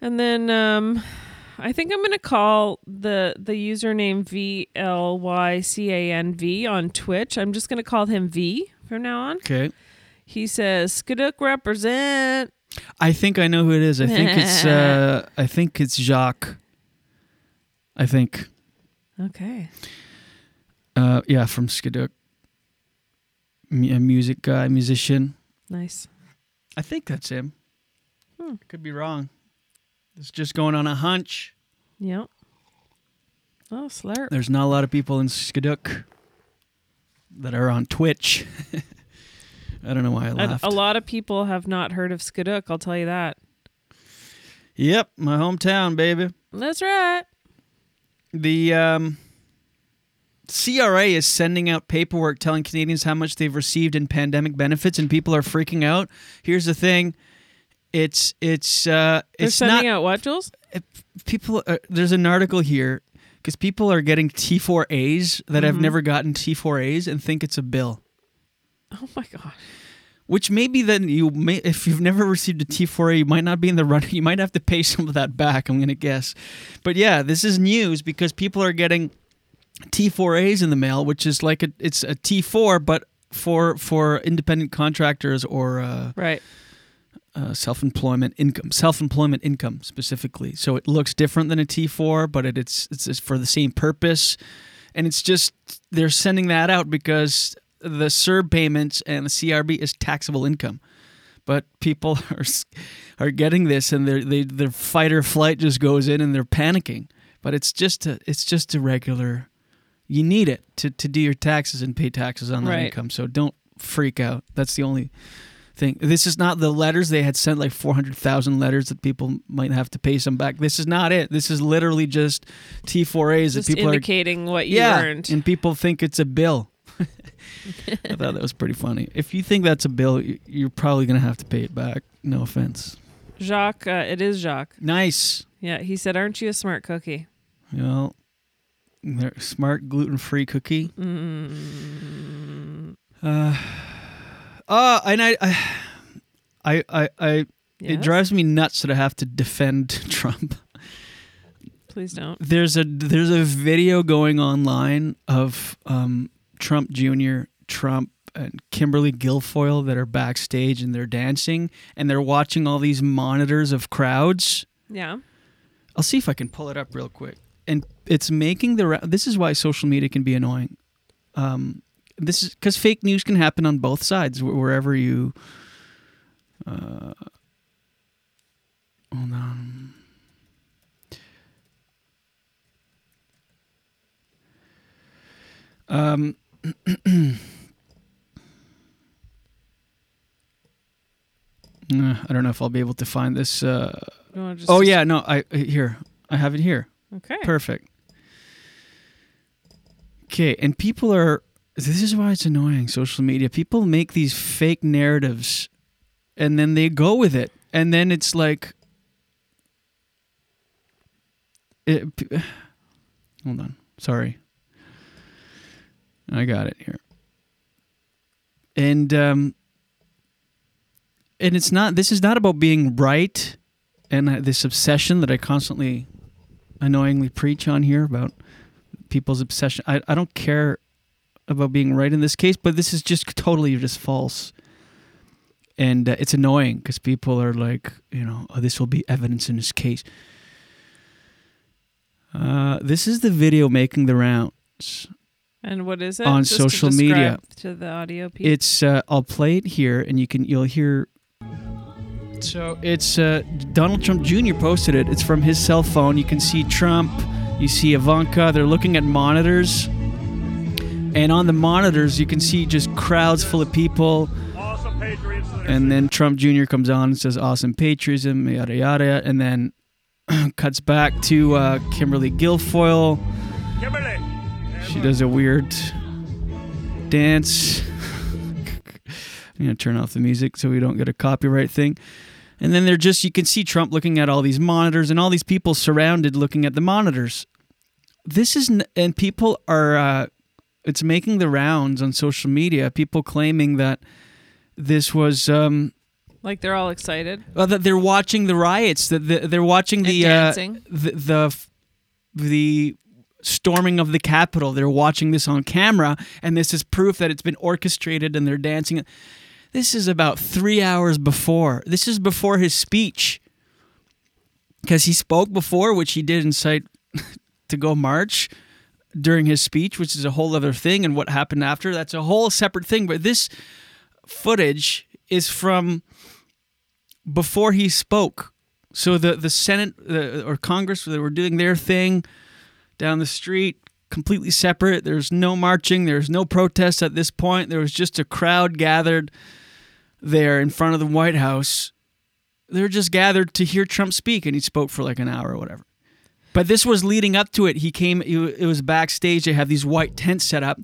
And then um, I think I'm gonna call the the username V L Y C A N V on Twitch. I'm just gonna call him V from now on. Okay. He says Scoudouc represent. I think I know who it is. I think it's uh [laughs] I think it's Jacques. I think. Okay. Uh yeah, from. M- a music guy, musician. Nice. I think that's him. Hmm. Could be wrong. It's just going on a hunch. Yep. Oh, slurp. There's not a lot of people in Scoudouc that are on Twitch. [laughs] I don't know why I laughed. a lot of people have not heard of Scoudouc. I'll tell you that. Yep, my hometown, baby. That's right. The um, CRA is sending out paperwork telling Canadians how much they've received in pandemic benefits, and people are freaking out. Here's the thing: it's it's uh, They're it's sending not out what, Jules? people. Uh, there's an article here. because people are getting T4As that have Mhm. never gotten T4As and think it's a bill. Oh my gosh. Which maybe then you may, if you've never received a T4A, you might not be in the running. [laughs] You might have to pay some of that back. I'm gonna guess, but yeah, this is news because people are getting T4As in the mail, which is like a it's a T4, but for for independent contractors or uh, right uh, self-employment income, self-employment income specifically. So it looks different than a T4, but it, it's it's it's for the same purpose, and it's just they're sending that out because the CERB payments and the CRB is taxable income. But people [laughs] are are getting this, and their they their fight or flight just goes in, and they're panicking. But it's just a it's just a regular. You need it to, to do your taxes and pay taxes on that Right. income. So don't freak out. That's the only thing. This is not the letters they had sent like 400,000 letters that people might have to pay some back. This is not it. This is literally just T4As Just that people indicating are what you yeah, earned. and people think it's a bill. I thought that was pretty funny. If you think that's a bill, you're probably going to have to pay it back. No offense. Jacques, uh, it is Jacques. Nice. Yeah, he said, "Aren't you a smart cookie?" Well, they're smart gluten-free cookie. Mm, Uh, uh, and I, I, I, I, I it drives me nuts that I have to defend [laughs] Trump. please don't. There's a there's a video going online of um, Trump Jr., Trump, and Kimberly Guilfoyle that are backstage and they're dancing and they're watching all these monitors of crowds. Yeah. I'll see if I can pull it up real quick. And it's making the ra- this is why social media can be annoying. Um, this is because fake news can happen on both sides wh- wherever you. Uh, hold on. Um, [clears throat] I don't know if I'll be able to find this. Uh, just- oh yeah, no, I here I have it here. Okay. perfect. Okay, and people are. This is why it's annoying. Social media. People make these fake narratives, and then they go with it, and then it's like. It, [sighs] hold on. Sorry. I got it here. And um and it's not this is not about being right and this obsession that I constantly annoyingly preach on here about people's obsession. I, I don't care about being right in this case, but this is just totally just false. And uh, it's annoying because people are like, you know, oh, this will be evidence in this case. Uh, this is the video making the rounds And what is it? on Just to social media. To the audio people. It's uh, I'll play it here, and you can you'll hear. So it's uh, Donald Trump Jr. posted it. It's from his cell phone. You can see Trump, you see Ivanka. They're looking at monitors, and on the monitors you can see just crowds full of people. Awesome And then Trump Jr. comes on and says "Awesome patriotism," yada yada, and then [clears throat] cuts back to uh, Kimberly Guilfoyle. She does a weird dance. I'm gonna turn off the music so we don't get a copyright thing. And then they're just you can see Trump looking at all these monitors and all these people surrounded looking at the monitors. This is, and people are uh, it's making the rounds on social media. People claiming that this was um, like they're all excited. well, that they're watching the riots. That the, they're watching the uh, the the the storming of the Capitol. They're watching this on camera, and this is proof that it's been orchestrated, and they're dancing. This is about three hours before. This is before his speech, because he spoke before, which he did incite [laughs] to go march during his speech, which is a whole other thing, and what happened after that's a whole separate thing. But this footage is from before he spoke. So the the Senate uh, or Congress they were doing their thing down the street, completely separate. There's no marching. There's no protests at this point. There was just a crowd gathered there in front of the White House. They're just gathered to hear Trump speak, and he spoke for like an hour or whatever. But this was leading up to it. He came. It was backstage. They have these white tents set up,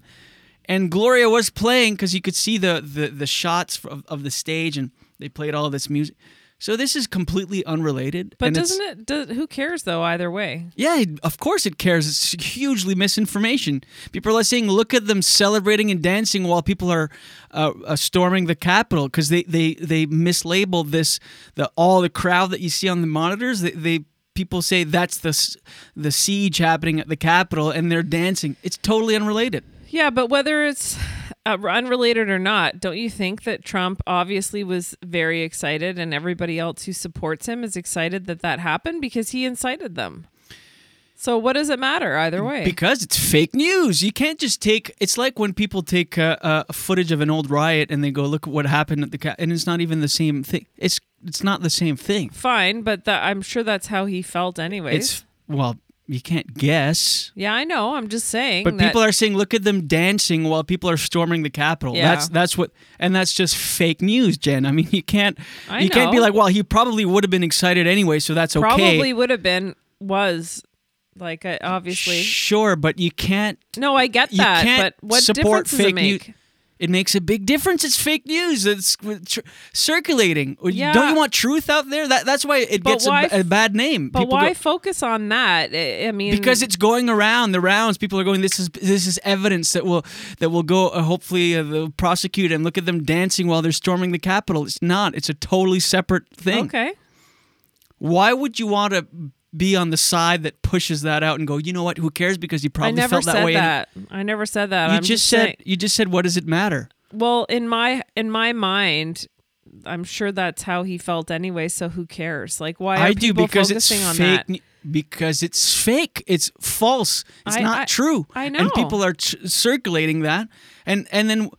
and Gloria was playing because you could see the the, the shots of, of the stage, and they played all this music. So this is completely unrelated. But doesn't it? Does, who cares though? Either way. Yeah, of course it cares. It's hugely misinformation. People are saying, look at them celebrating and dancing while people are uh, uh, storming the Capitol because they, they, they mislabeled this, the all the crowd that you see on the monitors. They, they people say that's the the siege happening at the Capitol and they're dancing. It's totally unrelated. Yeah, but whether it's uh, unrelated or not, don't you think that Trump obviously was very excited and everybody else who supports him is excited that that happened because he incited them? So what does it matter either way? Because it's fake news. You can't just take. It's like when people take uh, uh, footage of an old riot and they go, "Look at what happened at the," ca-, and it's not even the same thing. It's it's not the same thing. Fine, but that, I'm sure that's how he felt anyways. It's well, you can't guess. yeah, I know. I'm just saying. But that- people are saying, "Look at them dancing while people are storming the Capitol." Yeah. That's that's what, and that's just fake news, Jen. I mean, you can't I you can't be like, "Well, he probably would have been excited anyway, so that's okay." probably would have been was like obviously. Sure, but you can't. No, I get You that, can't but what support difference does it fake make? news. It makes a big difference. It's fake news. It's tr- circulating. Yeah. Don't you want truth out there? That that's why it But gets a, why a bad name. But People why go- focus on that? I I mean, because it's going around the rounds. People are going. This is this is evidence that will that will go. Uh, hopefully, uh, they'll prosecute and look at them dancing while they're storming the Capitol. It's not. It's a totally separate thing. okay. Why would you want to be on the side that pushes that out and go? You know what? Who cares? Because you probably I never felt that said way. that. I never said that. You I'm just said. You just said. What does it matter? well, in my in my mind, I'm sure that's how he felt anyway. So who cares? Like, why are I do people because it's focusing on fake. that? Because it's fake. It's false. It's I- not I- true. I know. And people are ch- circulating that, and and then.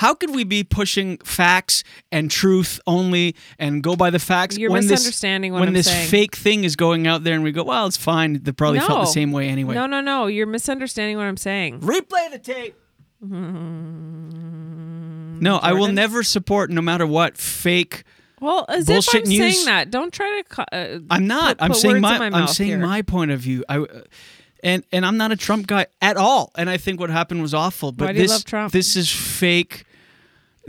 How could we be pushing facts and truth only and go by the facts You're when misunderstanding this, what when I'm saying. When this saying. fake thing is going out there and we go, well, it's fine. They probably felt the same way anyway. No, no, no. You're misunderstanding what I'm saying. Replay the tape. No, I will never support, no matter what, fake. Well, as bullshit if I'm news. saying that. Don't try to. Uh, I'm not. put- I'm put saying my, my I'm saying here. my point of view. I uh, and and I'm not a Trump guy at all. And I think what happened was awful. But Why do you this love Trump? this is fake.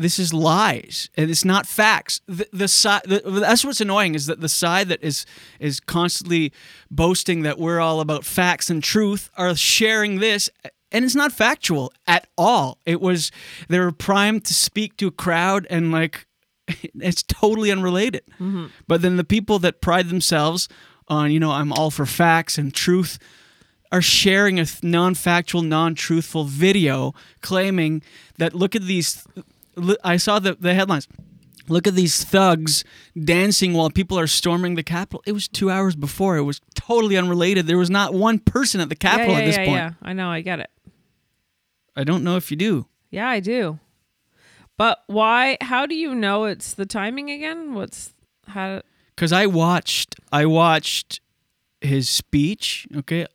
This is lies, and it's not facts. The, the side the, that's what's annoying is that the side that is is constantly boasting that we're all about facts and truth are sharing this, and it's not factual at all. It was they were primed to speak to a crowd, and like [laughs] it's totally unrelated. Mm-hmm. But then the people that pride themselves on, you know, I'm all for facts and truth are sharing a non-factual, non-truthful video claiming that look at these I saw the the headlines. Look at these thugs dancing while people are storming the Capitol. It was 2 hours before. It was totally unrelated. There was not one person at the Yeah, Capitol yeah, at this yeah, point. yeah. I know. I get it. I don't know if you do. Yeah, I do. But why? How do you know it's the timing again? What's how? because I watched I watched his speech. Okay,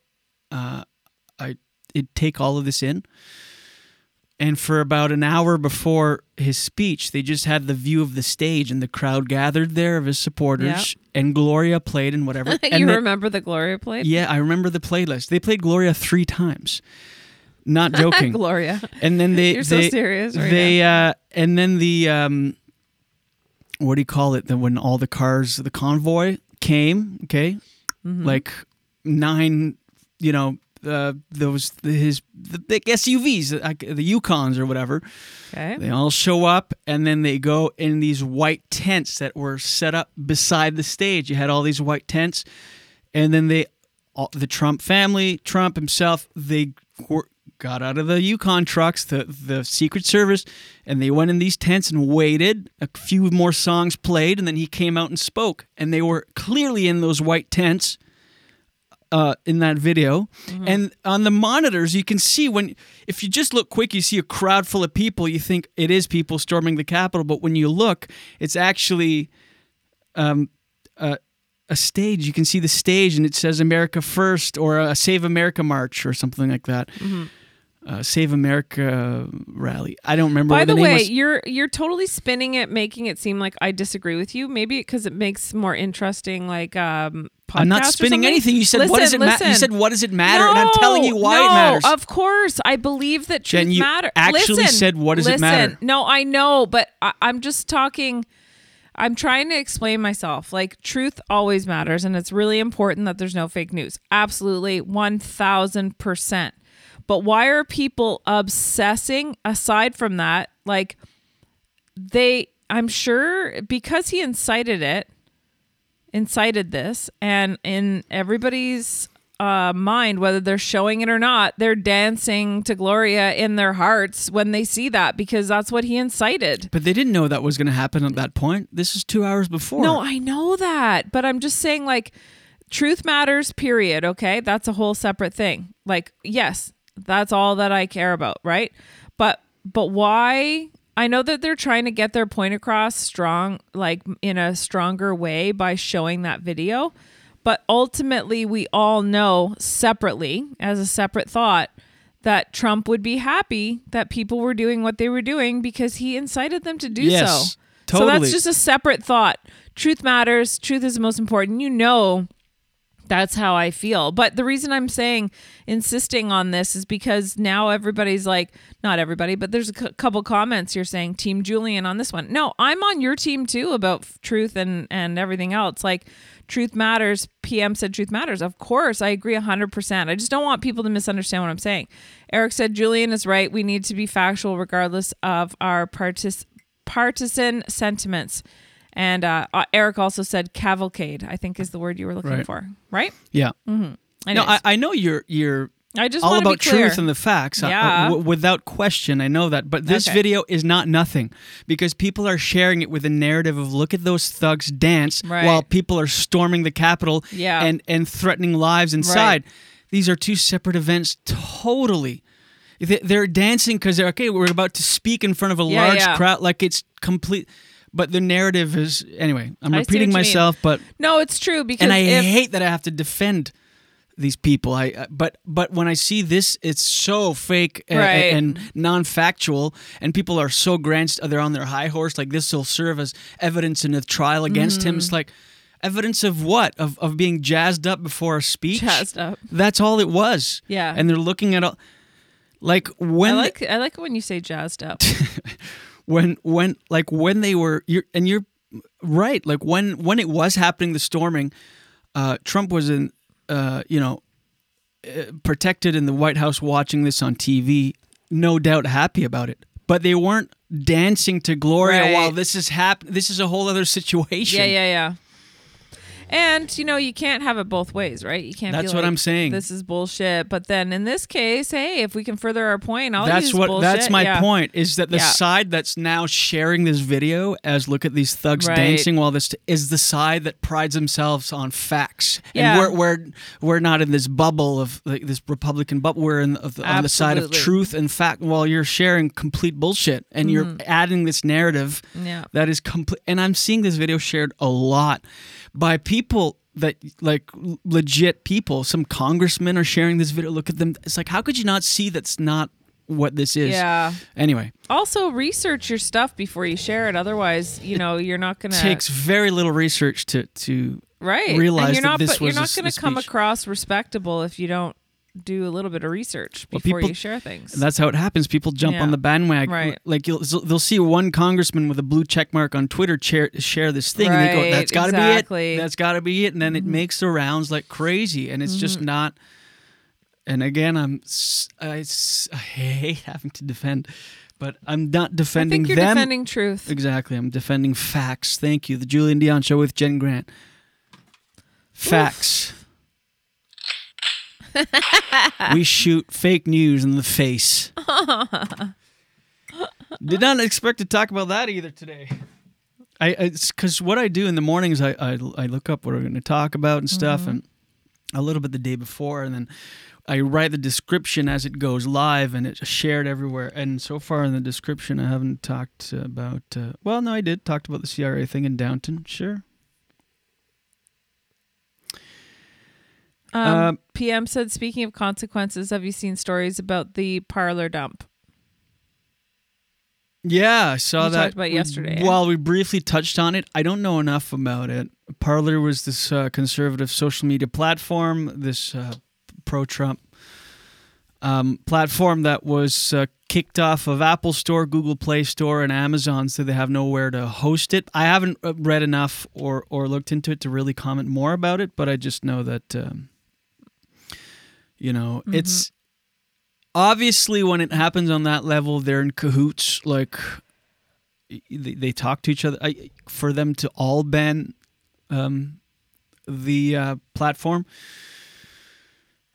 uh, I it take all of this in, and for about an hour before his speech, they just had the view of the stage and the crowd gathered there of his supporters, and Gloria played and whatever. [laughs] you and they- remember the Gloria played? yeah, I remember the playlist. They played Gloria three times. Not [laughs] joking. Gloria. And then they You're so serious right they uh and then the um what do you call it? Then when all the cars the convoy came, okay? Mhm. Like nine, you know, uh, those his the big SUVs, like the Yukons or whatever. Okay. They all show up and then they go in these white tents that were set up beside the stage. You had all these white tents, and then they, all, the Trump family, Trump himself, they were, got out of the Yukon trucks, the the Secret Service, and they went in these tents and waited. A few more songs played, and then he came out and spoke. And they were clearly in those white tents uh, in that video. And on the monitors, you can see when, if you just look quick, you see a crowd full of people. You think it is people storming the Capitol, but when you look, it's actually um, a, a stage. You can see the stage, and it says "America First or a "Save America March" or something like that. Mhm. Uh, Save America rally. I don't remember. By the, the, way, was. you're you're totally spinning it, making it seem like I disagree with you. Maybe because it makes more interesting, like um. I'm not spinning anything. You said, "What does it matter?" You said, "What does it matter?" And I'm telling you why it no, matters. Of course, I believe that truth Jen, you matter. actually Listen, said, "What does it matter?" No, I know, but I, I'm just talking. I'm trying to explain myself. Like, truth always matters, and it's really important that there's no fake news. Absolutely, 1000%. But why are people obsessing aside from that? Like, they, I'm sure because he incited it, incited this, and in everybody's uh, mind, whether they're showing it or not, they're dancing to Gloria in their hearts when they see that because that's what he incited. But they didn't know that was going to happen at that point. This is two hours before. No, I know that, but I'm just saying, like, truth matters, period. Okay. That's a whole separate thing. Like, yes, that's all that I care about, right? But, but why? I know that they're trying to get their point across strong, like in a stronger way by showing that video. But ultimately, we all know separately, as a separate thought, that Trump would be happy that people were doing what they were doing because he incited them to do Yes, so. So that's just a separate thought. Truth matters. Truth is the most important. You know that's how I feel. But the reason I'm saying insisting on this is because now everybody's like, not everybody, but there's a c- couple comments you're saying Team Julien on this one. No, I'm on your team too about f- truth and and everything else. Like truth matters. PM said truth matters. Of course, I agree 100%. I just don't want people to misunderstand what I'm saying. Eric said Julien is right. We need to be factual regardless of our partisan sentiments. And uh, uh, Eric also said cavalcade. I think is the word you were looking Right. for, right? Yeah. Mm-hmm. No, I, I know you're you're I just all about truth and the facts. uh, Yeah. w- without question, I know that. But this Okay. video is not nothing because people are sharing it with a narrative of look at those thugs dance Right. while people are storming the Capitol Yeah. and and threatening lives inside. These are two separate events, totally. They- They're dancing because they're okay. We're about to speak in front of a Yeah, large crowd, like it's complete. But the narrative is anyway. I'm I repeating myself, but No, it's true because and I if, hate that I have to defend these people. I uh, but but when I see this, it's so fake a- a- Right. and non-factual, and people are so grand. They're on their high horse, like this will serve as evidence in a trial against him. Mhm. It's like evidence of what? Of of being jazzed up before a speech. Jazzed up. That's all it was. Yeah. and they're looking at all. Like when I like I like it when you say jazzed up. [laughs] when when like when they were you're and you're right like when when it was happening the storming uh trump was in uh you know uh, protected in the white house watching this on tv no doubt happy about it but they weren't dancing to gloria Right. while this is hap- this is a whole other situation Yeah, yeah, yeah. And you know you can't have it both ways, right? You can't. be That's what like, I'm saying. This is bullshit. But then in this case, hey, if we can further our point, I'll that's use what bullshit. that's my Yeah. point is that the Yeah. side that's now sharing this video as look at these thugs Right. dancing while this is the side that prides themselves on facts Yeah. and we're we're we're not in this bubble of like, this republican but we're in of the, on the side of truth and fact while you're sharing complete bullshit and you're Mhm. adding this narrative Yeah. that is complete and i'm seeing this video shared a lot by people that like legit people some congressmen are sharing this video look at them it's like how could you not see that's not what this is Yeah. anyway Also, research your stuff before you share it. Otherwise, you know you're not gonna. it takes very little research to to right. realize and you're that not, this but you're not going to come across respectable if you don't do a little bit of research Well, before people- you share things. That's how it happens. People jump Yeah. on the bandwagon. Right. Like you'll, they'll see one congressman with a blue check mark on Twitter share, share this thing, and they go, "That's got to exactly. be it. That's got to be it." And then Mm-hmm. it makes the rounds like crazy, and it's just Mhm. not. And again, I'm I, I hate having to defend, but I'm not defending I think you're them. defending truth. Exactly, I'm defending facts. Thank you. The Julien Dionne Show with Jen Grant. Facts. We shoot fake news in the face. [laughs] Did not expect to talk about that either today. I it's because what I do in the mornings, I I, I look up what we're going to talk about and stuff, Mhm. and a little bit the day before, and then I write the description as it goes live, and it's shared everywhere. And so far in the description, I haven't talked about. Uh, well, no, I did talked about the CRA thing in Downton. Sure. Um, Um, PM said, speaking of consequences, have you seen stories about the Parler dump? Yeah, I saw You that. talked about we- yesterday? Well, we briefly touched on it. I don't know enough about it. Parler was this uh, conservative social media platform, this uh, pro-Trump um, platform that was uh, kicked off of Apple Store, Google Play Store, and Amazon, so they have nowhere to host it. I haven't uh, read enough or or looked into it to really comment more about it, but I just know that um, you know Mm-hmm. it's obviously when it happens on that level, they're in cahoots. Like they, they talk to each other. I, for them to all ban um, the uh, platform,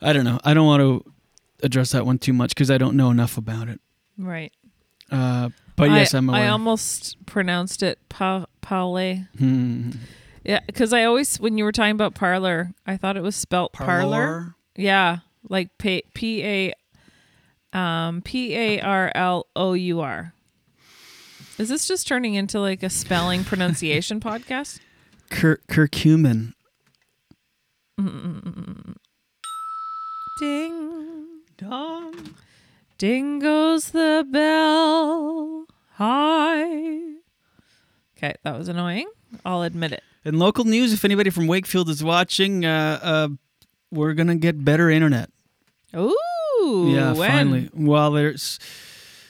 I don't know. I don't want to address that one too much because I don't know enough about it. Right. Uh, but yes, I, I'm aware. I almost pronounced it pa- Palais. Hmm. Yeah, because I always, when you were talking about parlor, I thought it was spelt parlor. Parlor? Yeah, like P P A um P A R L O U R. Is this just turning into like a spelling pronunciation [laughs] podcast? Cur- curcumin. Ding dong. Ding goes the bell. Hi. Okay, that was annoying. I'll admit it. In local news, if anybody from Wakefield is watching, uh, uh, we're gonna get better internet. Ooh. yeah, when? finally. Well, there's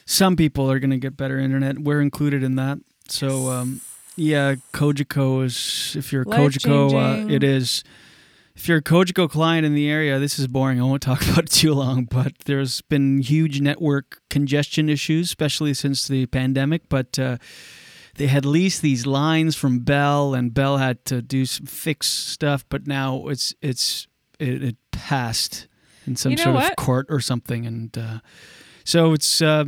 some people are gonna get better internet. We're included in that. So, um, yeah, Kojiko is. If you're a Kojiko, uh, it is. If you're a Kojiko client in the area, this is boring. I won't [laughs] talk about it too long, but there's been huge network congestion issues, especially since the pandemic. But uh, they had leased these lines from Bell, and Bell had to do some fix stuff. But now it's it's it, it passed in some You know sort what? of court or something, and uh, so it's uh,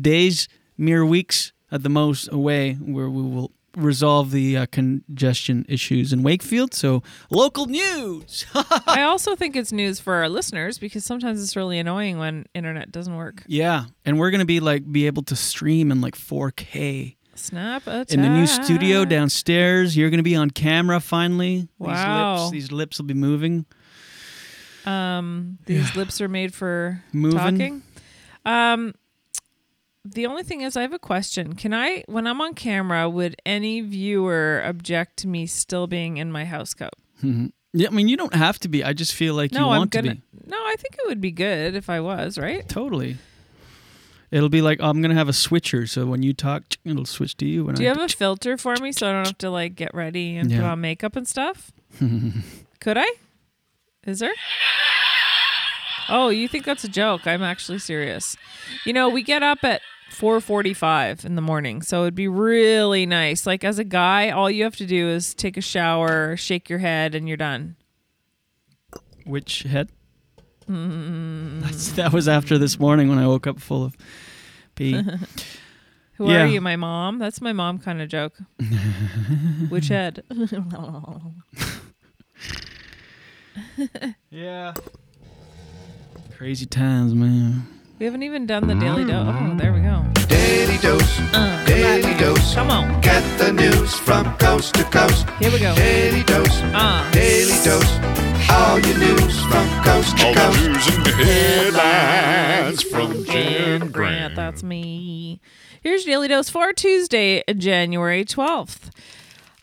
days, mere weeks at the most away where we will resolve the uh, congestion issues in Wakefield. So local news. [laughs] I also think it's news for our listeners because sometimes it's really annoying when internet doesn't work. yeah, and we're gonna be like be able to stream in like 4K. Snap attack. in the new studio downstairs. You're going to be on camera finally. Wow. These lips, these lips will be moving. Um, these lips are made for Moving. talking. Um, the only thing is, I have a question. Can I, when I'm on camera, would any viewer object to me still being in my house coat? Mhm. Yeah, I mean, you don't have to be. I just feel like you want I'm gonna. to be. No, I think it would be good if I was right. Totally. It'll be like I'm going to have a switcher, so when you talk, [tsk] it'll switch to you. When Do you I have a [tsk] filter for me so I don't have to like get ready and put on makeup and stuff? [laughs] Could I? Is there? Oh, you think that's a joke? I'm actually serious. You know, we get up at 4:45 in the morning, so it'd be really nice. Like as a guy, all you have to do is take a shower, shake your head, and you're done. Which head? Mm. That's, that was after this morning when I woke up full of pee. [laughs] Who Yeah. are you, my mom? That's my mom kind of joke. Which head? [laughs] [laughs] yeah. Crazy times, man. We haven't even done the daily dose. Oh, there we go. Daily dose, Uh, daily dose. Come on. Get the news from coast to coast. Here we go. Daily dose, Uh. daily dose. All your news from coast to All the coast. news and headlines from Jen Grant, Grant. that's me. Here's your Daily Dose for Tuesday, January 12th.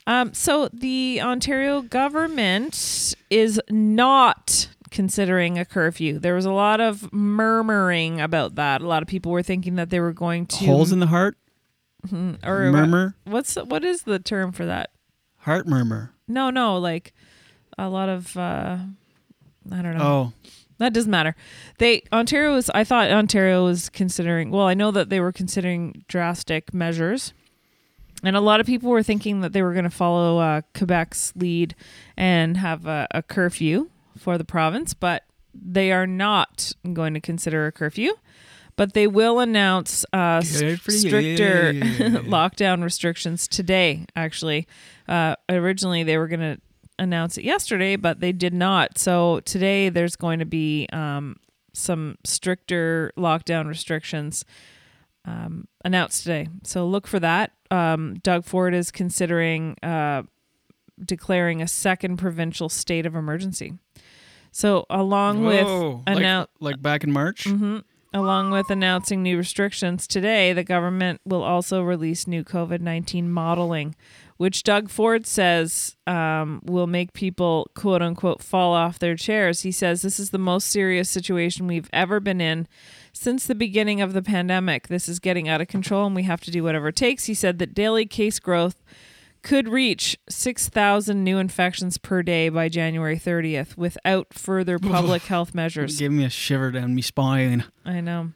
Um, so the Ontario government is not considering a curfew. There was a lot of murmuring about that. A lot of people were thinking that they were going to Holes in the heart? Mhm. or Murmur? What's what is the term for that? Heart murmur. No, no, like a lot of uh I don't know. Oh. That doesn't matter. They Ontario was I thought Ontario was considering well, I know that they were considering drastic measures. And a lot of people were thinking that they were going to follow uh, Quebec's lead and have a, a curfew for the province, but they are not going to consider a curfew. But they will announce uh, s- Good for you. stricter [laughs] lockdown restrictions today. Actually, uh, originally they were going to announce it yesterday, but they did not. So today there's going to be um, some stricter lockdown restrictions um, announced today. So look for that. Um, Doug Ford is considering uh, declaring a second provincial state of emergency. So along Whoa, with like, announce like back in March? hmm Along with announcing new restrictions today, the government will also release new COVID 19 modeling, which Doug Ford says um, will make people, quote unquote, fall off their chairs. He says this is the most serious situation we've ever been in since the beginning of the pandemic. This is getting out of control and we have to do whatever it takes. He said that daily case growth could reach 6,000 new infections per day by January 30th without further public health measures. Give me a shiver down me spine. I know.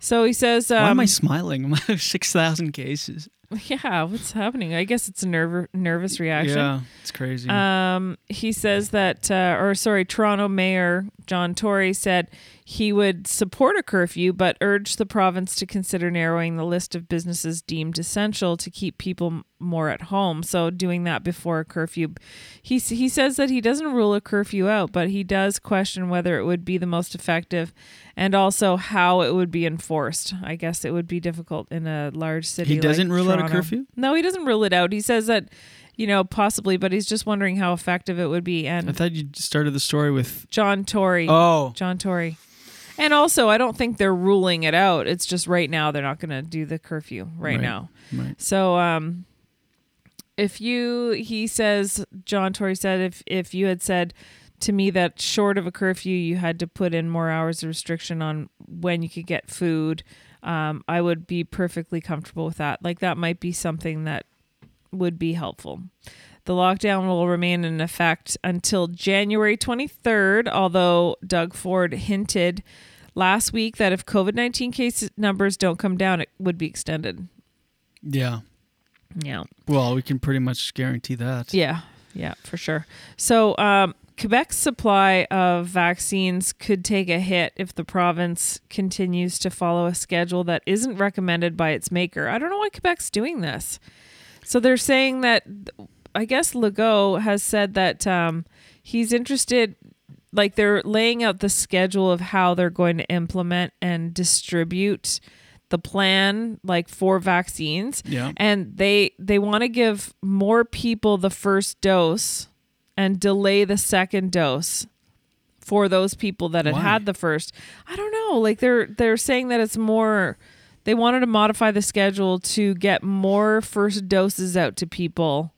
So he says, um, Why am I smiling? [laughs] Six thousand cases. Yeah, what's happening? I guess it's a nerv- nervous reaction. Yeah, it's crazy. Um, he says that, uh, or sorry, Toronto Mayor John Tory said he would support a curfew, but urged the province to consider narrowing the list of businesses deemed essential to keep people more at home. So doing that before a curfew. He he says that he doesn't rule a curfew out, but he does question whether it would be the most effective, and also how it would be enforced. I guess it would be difficult in a large city. He doesn't like rule out a curfew? No, he doesn't rule it out. He says that. You know, possibly, but he's just wondering how effective it would be. And I thought you started the story with John Tory. Oh. John Tory. And also, I don't think they're ruling it out. It's just right now they're not going to do the curfew right, Right. now. Right. So, um, if you, he says, John Tory said, if if you had said to me that short of a curfew, you had to put in more hours of restriction on when you could get food, um, I would be perfectly comfortable with that. Like that might be something that would be helpful. The lockdown will remain in effect until January 23rd, although Doug Ford hinted last week that if COVID 19 case numbers don't come down, it would be extended. yeah. Yeah. Well, we can pretty much guarantee that. Yeah, yeah, for sure. So, um, Quebec's supply of vaccines could take a hit if the province continues to follow a schedule that isn't recommended by its maker. I don't know why Quebec's doing this. So they're saying that, I guess Legault has said that um, he's interested, like they're laying out the schedule of how they're going to implement and distribute the plan like for vaccines Yeah. and they they want to give more people the first dose and delay the second dose for those people that had Why? had the first. I don't know. Like they're they're saying that it's more they wanted to modify the schedule to get more first doses out to people,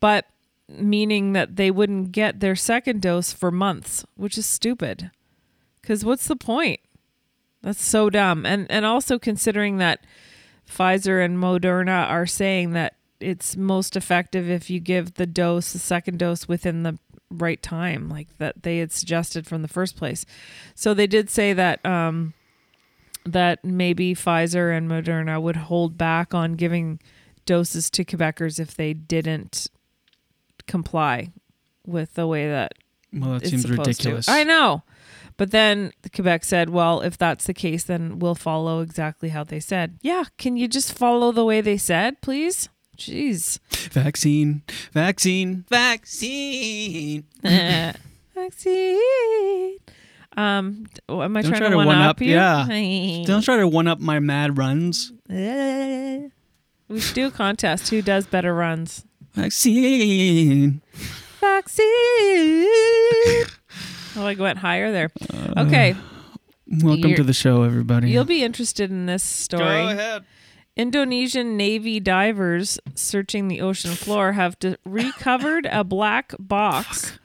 but meaning that they wouldn't get their second dose for months, which is stupid. Cuz what's the point? That's so dumb. And and also considering that Pfizer and Moderna are saying that it's most effective if you give the dose, the second dose within the right time, like that they had suggested from the first place. So they did say that um that maybe Pfizer and Moderna would hold back on giving doses to Quebecers if they didn't comply with the way that Well, that it's seems supposed to. ridiculous. I know. But then Quebec said, well, if that's the case, then we'll follow exactly how they said. Yeah, can you just follow the way they said, please? Jeez. Vaccine, vaccine, vaccine. [laughs] Vaccine. Um, am I Don't trying try to to one, one up, up. you? Yeah. [laughs] Don't try to one up my mad runs. We should do a contest. Who does better runs? Vaccine. Vaccine. oh, I went higher there. Uh, okay. Welcome You're- to the show, everybody. You'll be interested in this story. Go ahead. Indonesian Navy divers searching the ocean floor have d- recovered a black box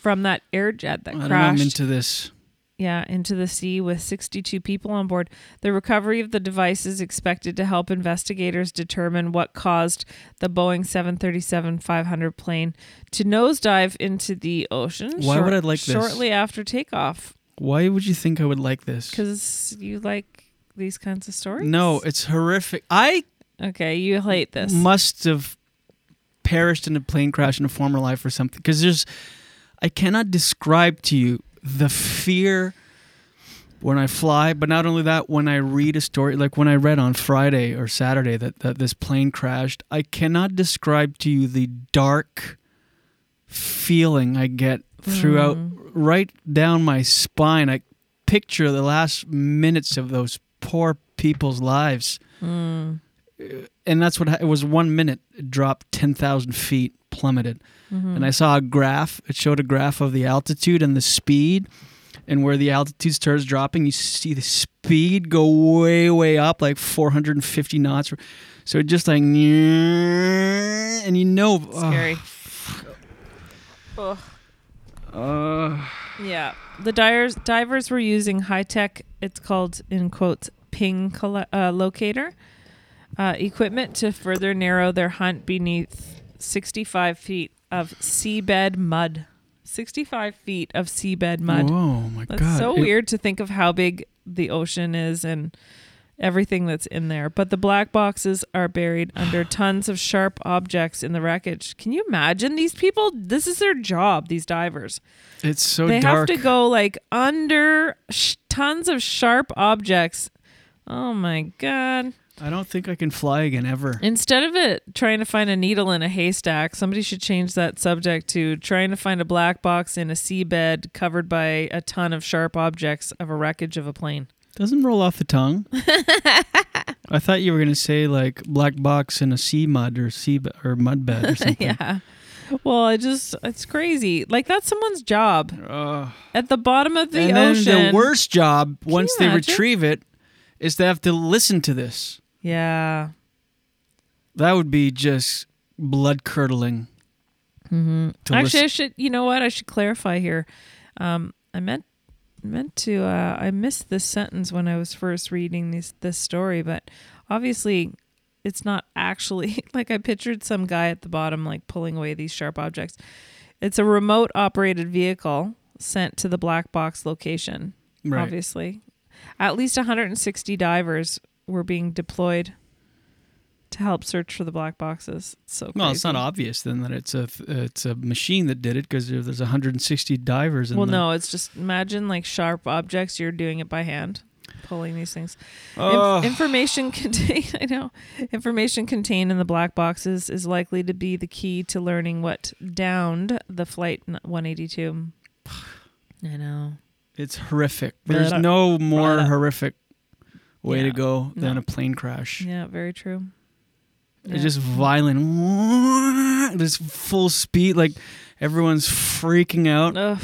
from that air jet that I don't know, I'm crashed. into this. Yeah, into the sea with 62 people on board. The recovery of the device is expected to help investigators determine what caused the Boeing 737-500 plane to nosedive into the ocean. Why would I like this? Shortly after takeoff, Why would you think I would like this? because you like these kinds of stories. No, it's horrific. I Okay, you hate this. must have perished in a plane crash in a former life or something. Because there's, I cannot describe to you the fear when I fly, but not only that, when I read a story, like when I read on Friday or Saturday that, that this plane crashed, I cannot describe to you the dark feeling I get throughout, right down my spine. I picture the last minutes of those poor people's lives Mm. and that's what it was one minute it dropped 10,000 feet plummeted Mhm. and i saw a graph it showed a graph of the altitude and the speed and where the altitude starts dropping, you see the speed go way, way up, like 450 knots. So it just like, and you know, Scary. Ugh. Uh, Yeah, the divers divers were using high tech. It's called in quotes ping uh, locator uh, equipment to further narrow their hunt beneath 65 feet of seabed mud. 65 feet of seabed mud. Whoa, my That's God. so It- weird to think of how big the ocean is and everything that's in there. But the black boxes are buried under [sighs] tons of sharp objects in the wreckage. Can you imagine these people? This is their job, these divers. it's so dark. they dark. have to go like under sh- tons of sharp objects. Oh my god. I don't think I can fly again ever. Instead of it trying to find a needle in a haystack, somebody should change that subject to trying to find a black box in a seabed covered by a ton of sharp objects of a wreckage of a plane. Doesn't roll off the tongue. [laughs] I thought you were gonna say like black box in a sea mud or sea be- or mud bed or [laughs] something. yeah. Well, I just it's crazy. Like that's someone's job. Ugh. At the bottom of the and ocean. then the worst job once they imagine? retrieve it is to have to listen to this. Yeah. That would be just blood curdling. Mm-hmm. Actually, listen- I should. You know what? I should clarify here. Um, I meant meant to. Uh, I missed this sentence when I was first reading this this story, but obviously, it's not actually [laughs] like I pictured some guy at the bottom like pulling away these sharp objects. It's a remote operated vehicle sent to the black box location. Right. Obviously, at least 160 divers were being deployed to help search for the black boxes. It's so Well, it's not obvious then that it's a it's a machine that did it because there's 160 divers in Well, the no, it's just imagine like sharp objects. You're doing it by hand, pulling these things. Inf- Ugh. information [laughs] contained. I know information contained in the black boxes is likely to be the key to learning what downed the flight 182. [sighs] I know. It's horrific. There's no more horrific way to Yeah. go than No. a plane crash. Yeah, very true. It's just violent. [laughs] This full speed, like everyone's freaking out. Ugh.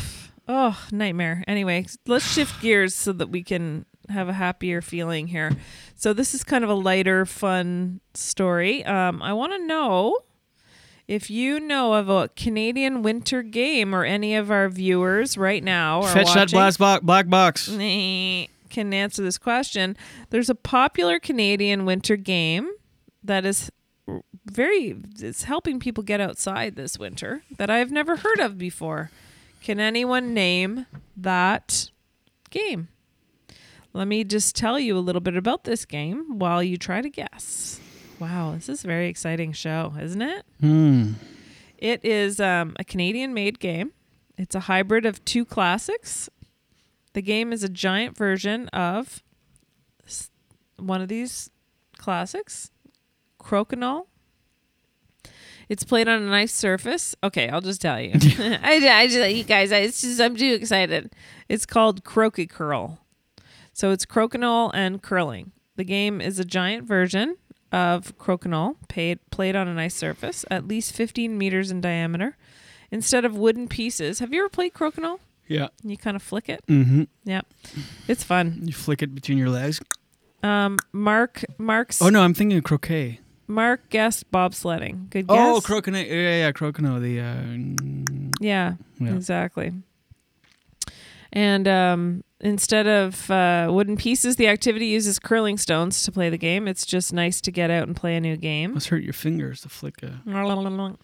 Oh, nightmare. Anyway, let's shift gears so that we can have a happier feeling here. So this is kind of a lighter, fun story. Um, I want to know if you know of a Canadian winter game or any of our viewers right now are Fetch that watching black box. Black box. Can answer this question. There's a popular Canadian winter game that is very it's helping people get outside this winter that I've never heard of before. Can anyone name that game? Let me just tell you a little bit about this game while you try to guess. Wow, this is a very exciting show, isn't it? Hmm. It is um, a Canadian made game. It's a hybrid of two classics. The game is a giant version of one of these classics, Crokinole. It's played on a nice surface. Okay, I'll just tell you. [laughs] [laughs] I, I just, you guys, I, it's just, I'm too excited. It's called Crokicurl. So it's crokinole and curling. The game is a giant version of crokinole, paid, played on a nice surface, at least 15 meters in diameter. Instead of wooden pieces, have you ever played crokinole? Yeah. You kind of flick it. Mm-hmm. Yeah, it's fun. You flick it between your legs. Um, Mark, Mark's. Oh no, I'm thinking of croquet. Mark guessed bobsledding. Good guess. Oh, croquet. Yeah, yeah, croquet. The uh, Yeah, Yeah. exactly. And um, instead of uh, wooden pieces, the activity uses curling stones to play the game. It's just nice to get out and play a new game. must hurt your fingers to flick a. [laughs]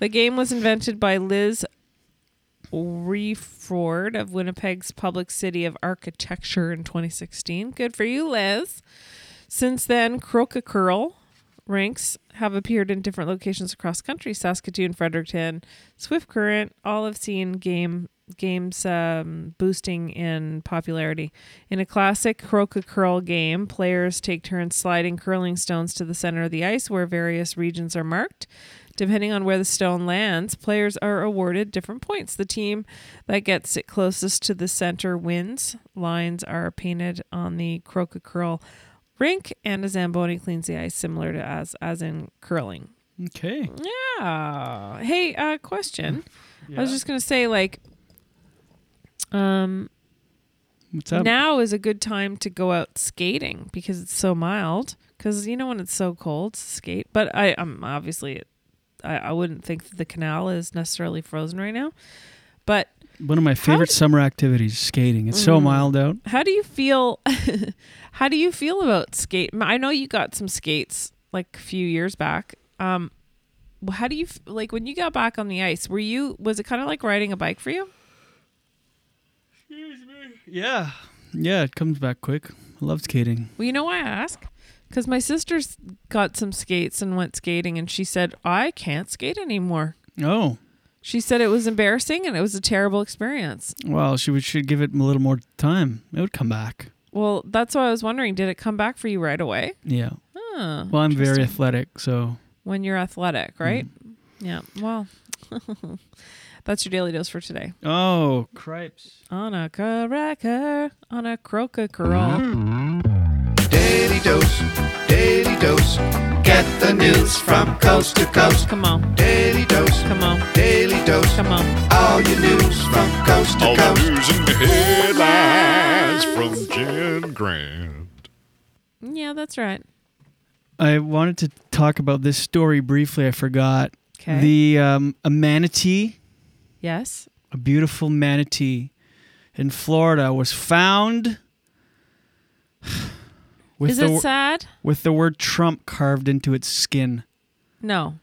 The game was invented by Liz Wreford of Winnipeg's Public City of Architecture in 2016. Good for you, Liz. Since then, Crokicurl ranks have appeared in different locations across country Saskatoon, Fredericton, Swift Current. All have seen game games um, boosting in popularity. In a classic Crokicurl game, players take turns sliding curling stones to the center of the ice where various regions are marked. Depending on where the stone lands, players are awarded different points. The team that gets it closest to the center wins. Lines are painted on the Crokicurl rink, and a Zamboni cleans the ice, similar to as as in curling. Okay. Yeah. Hey, uh, question. I was just gonna say, like, um, What's up? Now is a good time to go out skating because it's so mild. Because you know when it's so cold, to skate. But I, I'm obviously, I, I wouldn't think that the canal is necessarily frozen right now. But One of my favorite summer activities, skating. It's so Mm. mild out. How do you feel? [laughs] how do you feel about skate? I know you got some skates like a few years back. Um, wh- how do you like when you got back on the ice? Were you was it kind of like riding a bike for you? Excuse me. Yeah. Yeah, it comes back quick. I love skating. Well, you know why I ask? Because my sister's got some skates and went skating, and she said I can't skate anymore. Oh. She said it was embarrassing and it was a terrible experience. Well, she would, should give it a little more time. It would come back. Well, that's why I was wondering. Did it come back for you right away? Yeah. Oh, well, I'm very athletic, so when you're athletic, right? Mm-hmm. Yeah. Well, [laughs] that's your daily dose for today. Oh, cripes. On a cracker, on a Crokicurl. Daily dose, daily dose. Get the news from coast to coast. Come on. Daily dose, come on. Daily dose, come on. All your news from coast to All coast. the news and headlines from Jen Grant. Yeah, that's right. I wanted to talk about this story briefly. I forgot. 'Kay. The um, a manatee, Yes. a beautiful manatee in Florida, was found. With Is the it sad? With the word Trump carved into its skin. No.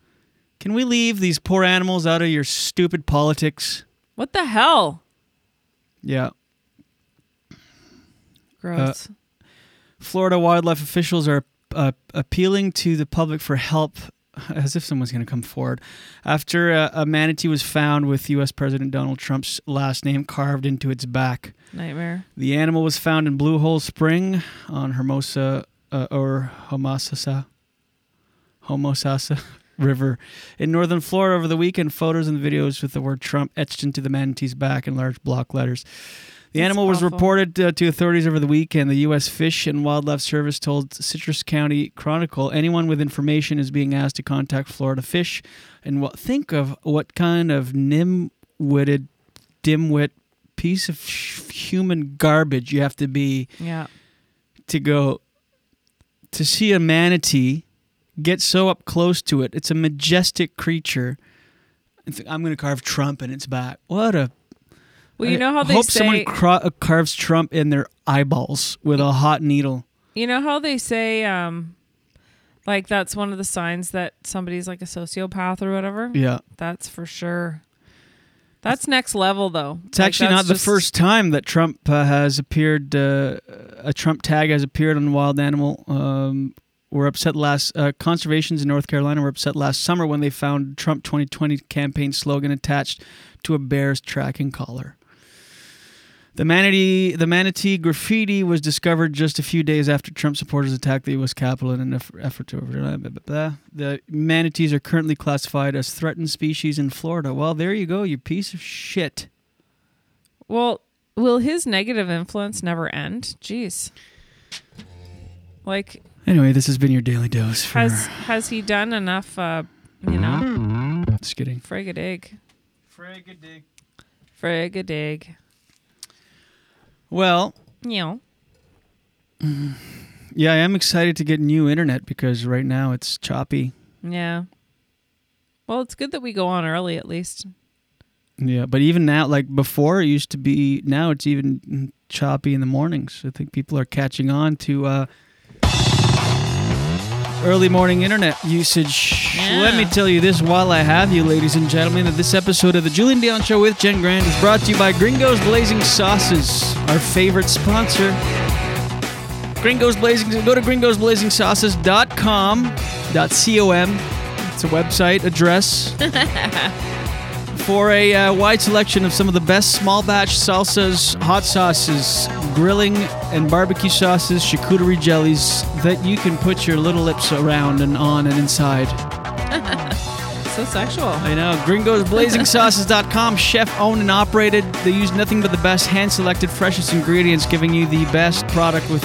Can we leave these poor animals out of your stupid politics? What the hell? Yeah. Gross. Uh, Florida wildlife officials are uh, appealing to the public for help, [laughs] as if someone's going to come forward, after uh, a manatee was found with U.S. President Donald Trump's last name carved into its back. Nightmare. The animal was found in Blue Hole Spring on Hermosa uh, or Homosassa, Homosassa [laughs] River in northern Florida over the weekend. Photos and videos with the word Trump etched into the manatee's back in large block letters. The That's animal was awful. reported uh, to authorities over the weekend. The U.S. Fish and Wildlife Service told Citrus County Chronicle anyone with information is being asked to contact Florida Fish. And what, think of what kind of nim-witted, dimwit piece of sh- human garbage you have to be Yeah. to go to see a manatee get so up close to it. It's a majestic creature. I'm going to carve Trump in its back. What a Well, you know how they hope say. someone uh, carves Trump in their eyeballs with a hot needle. You know how they say, um, like that's one of the signs that somebody's like a sociopath or whatever. Yeah. That's for sure. That's next level, though. It's actually not the first time that Trump uh, has appeared. Uh, a Trump tag has appeared on Wild Animal. Um, were upset last. Uh, conservations in North Carolina were upset last summer when they found Trump 2020 campaign slogan attached to a bear's tracking collar. The manatee, the manatee graffiti was discovered just a few days after Trump supporters attacked the U.S. Capitol in an effort to over. Blah, blah, blah, blah. The manatees are currently classified as threatened species in Florida. Well, there you go, you piece of shit. Well, will his negative influence never end? Jeez. Like, Anyway, this has been your daily dose for has has he done enough? Uh, you know, just kidding. frigadig, Frigadig. frigadig. Well, You know. yeah, I am excited to get new internet because right now it's choppy. Yeah. Well, it's good that we go on early at least. Yeah, but even now, like before, it used to be. Now it's even choppy in the mornings. I think people are catching on to uh, early morning internet usage. Let me tell you this while I have you, ladies and gentlemen, that this episode of the Julien Dionne Show with Jen Grant is brought to you by Gringo's Blazing Sauces, our favorite sponsor. Gringo's Blazing. Go to gringosblazingsauces.com. .com. It's a website address [laughs] for a uh, wide selection of some of the best small batch salsas, hot sauces, grilling and barbecue sauces, charcuterie jellies that you can put your little lips around and on and inside. [laughs] so sexual. I know. GringosBlazingSauces.com, [laughs] chef owned and operated. They use nothing but the best hand selected, freshest ingredients, giving you the best product with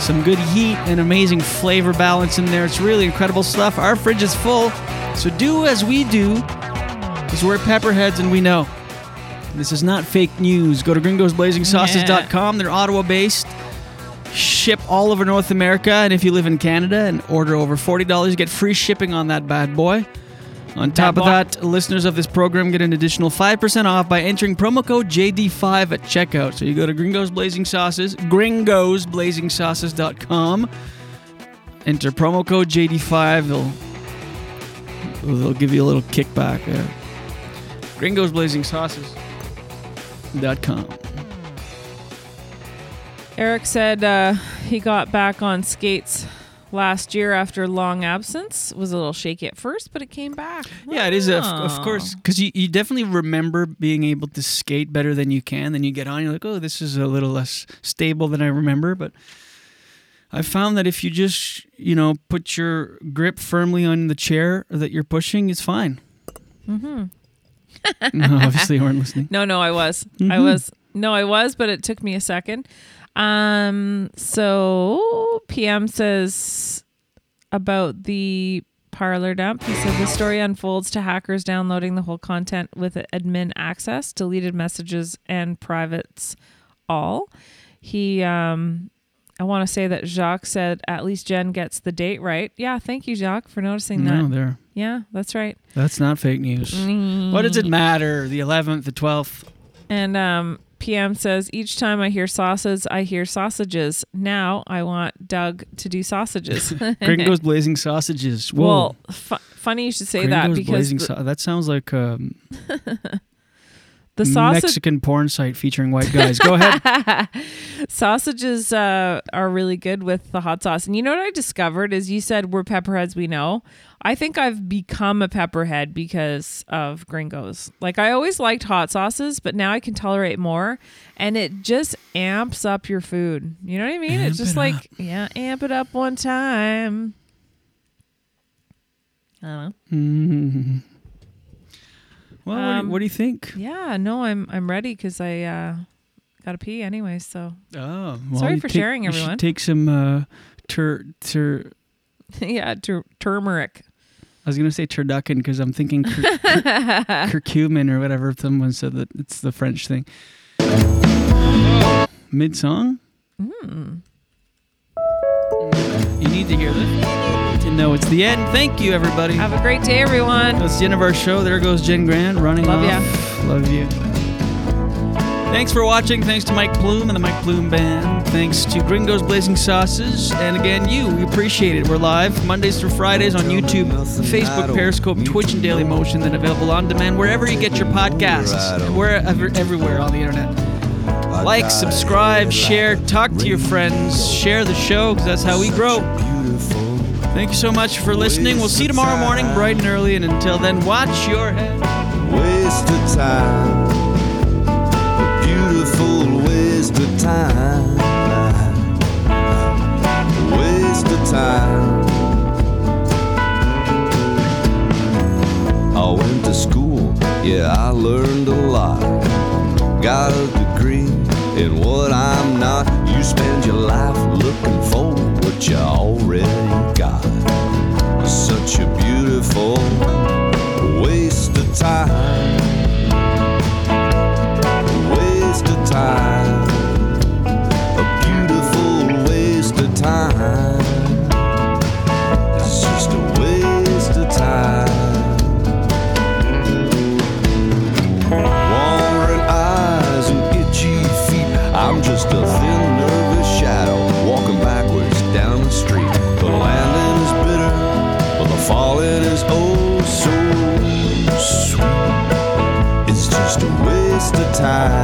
some good heat and amazing flavor balance in there. It's really incredible stuff. Our fridge is full, so do as we do, because we're pepperheads and we know. This is not fake news. Go to gringosblazingsauces.com. They're Ottawa based. Ship all over North America. And if you live in Canada and order over $40, you get free shipping on that bad boy. On top of that, listeners of this program get an additional 5% off by entering promo code JD5 at checkout. So you go to Gringos Blazing Sauces, gringosblazingsauces.com. Enter promo code JD5. They'll they'll give you a little kickback there. gringosblazingsauces.com. Eric said uh, he got back on skates last year after long absence. Was a little shaky at first, but it came back. Yeah, it is, of, Oh. of course, because you, you definitely remember being able to skate better than you can. Then you get on, you're like, oh, this is a little less stable than I remember. But I found that if you just, you know, put your grip firmly on the chair that you're pushing, it's fine. Mm-hmm. No, obviously you weren't listening. No, no, I was. I Mhm. was. No, I was, but it took me a second. Um, so PM says about the Parler dump. He said the story unfolds to hackers downloading the whole content with admin access, deleted messages, and privates all. He um I want to say that Jacques said at least Jen gets the date right. Yeah, thank you, Jacques, for noticing No, that. there. Yeah, that's right. That's not fake news. What does it matter? The 11th, the 12th? And um, PM says each time I hear sauces, I hear sausages. Now I want Doug to do sausages. [laughs] Gringos Blazing Sausages. Whoa. Well, fu- funny you should say that because Blazing the, Sau- that sounds like um, [laughs] the sausage Mexican porn site featuring white guys. Go ahead. [laughs] sausages uh, are really good with the hot sauce. And you know what I discovered is you said we're pepperheads, we know. I think I've become a pepperhead because of gringos. Like I always liked hot sauces, but now I can tolerate more and it just amps up your food. You know what I mean? it's just it like, yeah, amp it up one time. I don't know. Mm. Well, what, do you, Um, what do you think? Yeah, no, I'm I'm ready because I uh, gotta pee anyway. So Oh, well, sorry for take- sharing, you should everyone. Take some uh, tur tur. [laughs] yeah, tur- turmeric. I was gonna say turducken because I'm thinking cur- cur- [laughs] curcumin or whatever. Someone said that it's the French thing. Mid song. Mm. You need to hear this to know it's the end. Thank you, everybody. Have a great day, everyone. That's the end of our show. There goes Jen Grant running Love off. Love you. Thanks for watching. Thanks to Mike Plume and the Mike Plume Band. Thanks to Gringos Blazing Sauces. And again, you. We appreciate it. We're live Mondays through Fridays on YouTube, Facebook, Periscope, Twitch, and Dailymotion. Then available on demand wherever you get your podcasts. Wherever, everywhere on the internet. Like, subscribe, share, talk to your friends, share the show because that's how we grow. Thank you so much for listening. We'll see you tomorrow morning, bright and early. And until then, watch your head. waste of time. A beautiful waste of time. Waste of time. I went to school, yeah, I learned a lot. Got a degree in what I'm not. You spend your life looking for what you already got. Such a beautiful waste of time. Time. A beautiful waste of time. It's just a waste of time. Wandering eyes and itchy feet. I'm just a thin, nervous shadow walking backwards down the street. The landing is bitter, but the falling is oh so sweet. It's just a waste of time,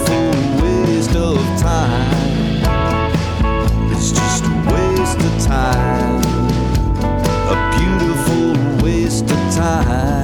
time.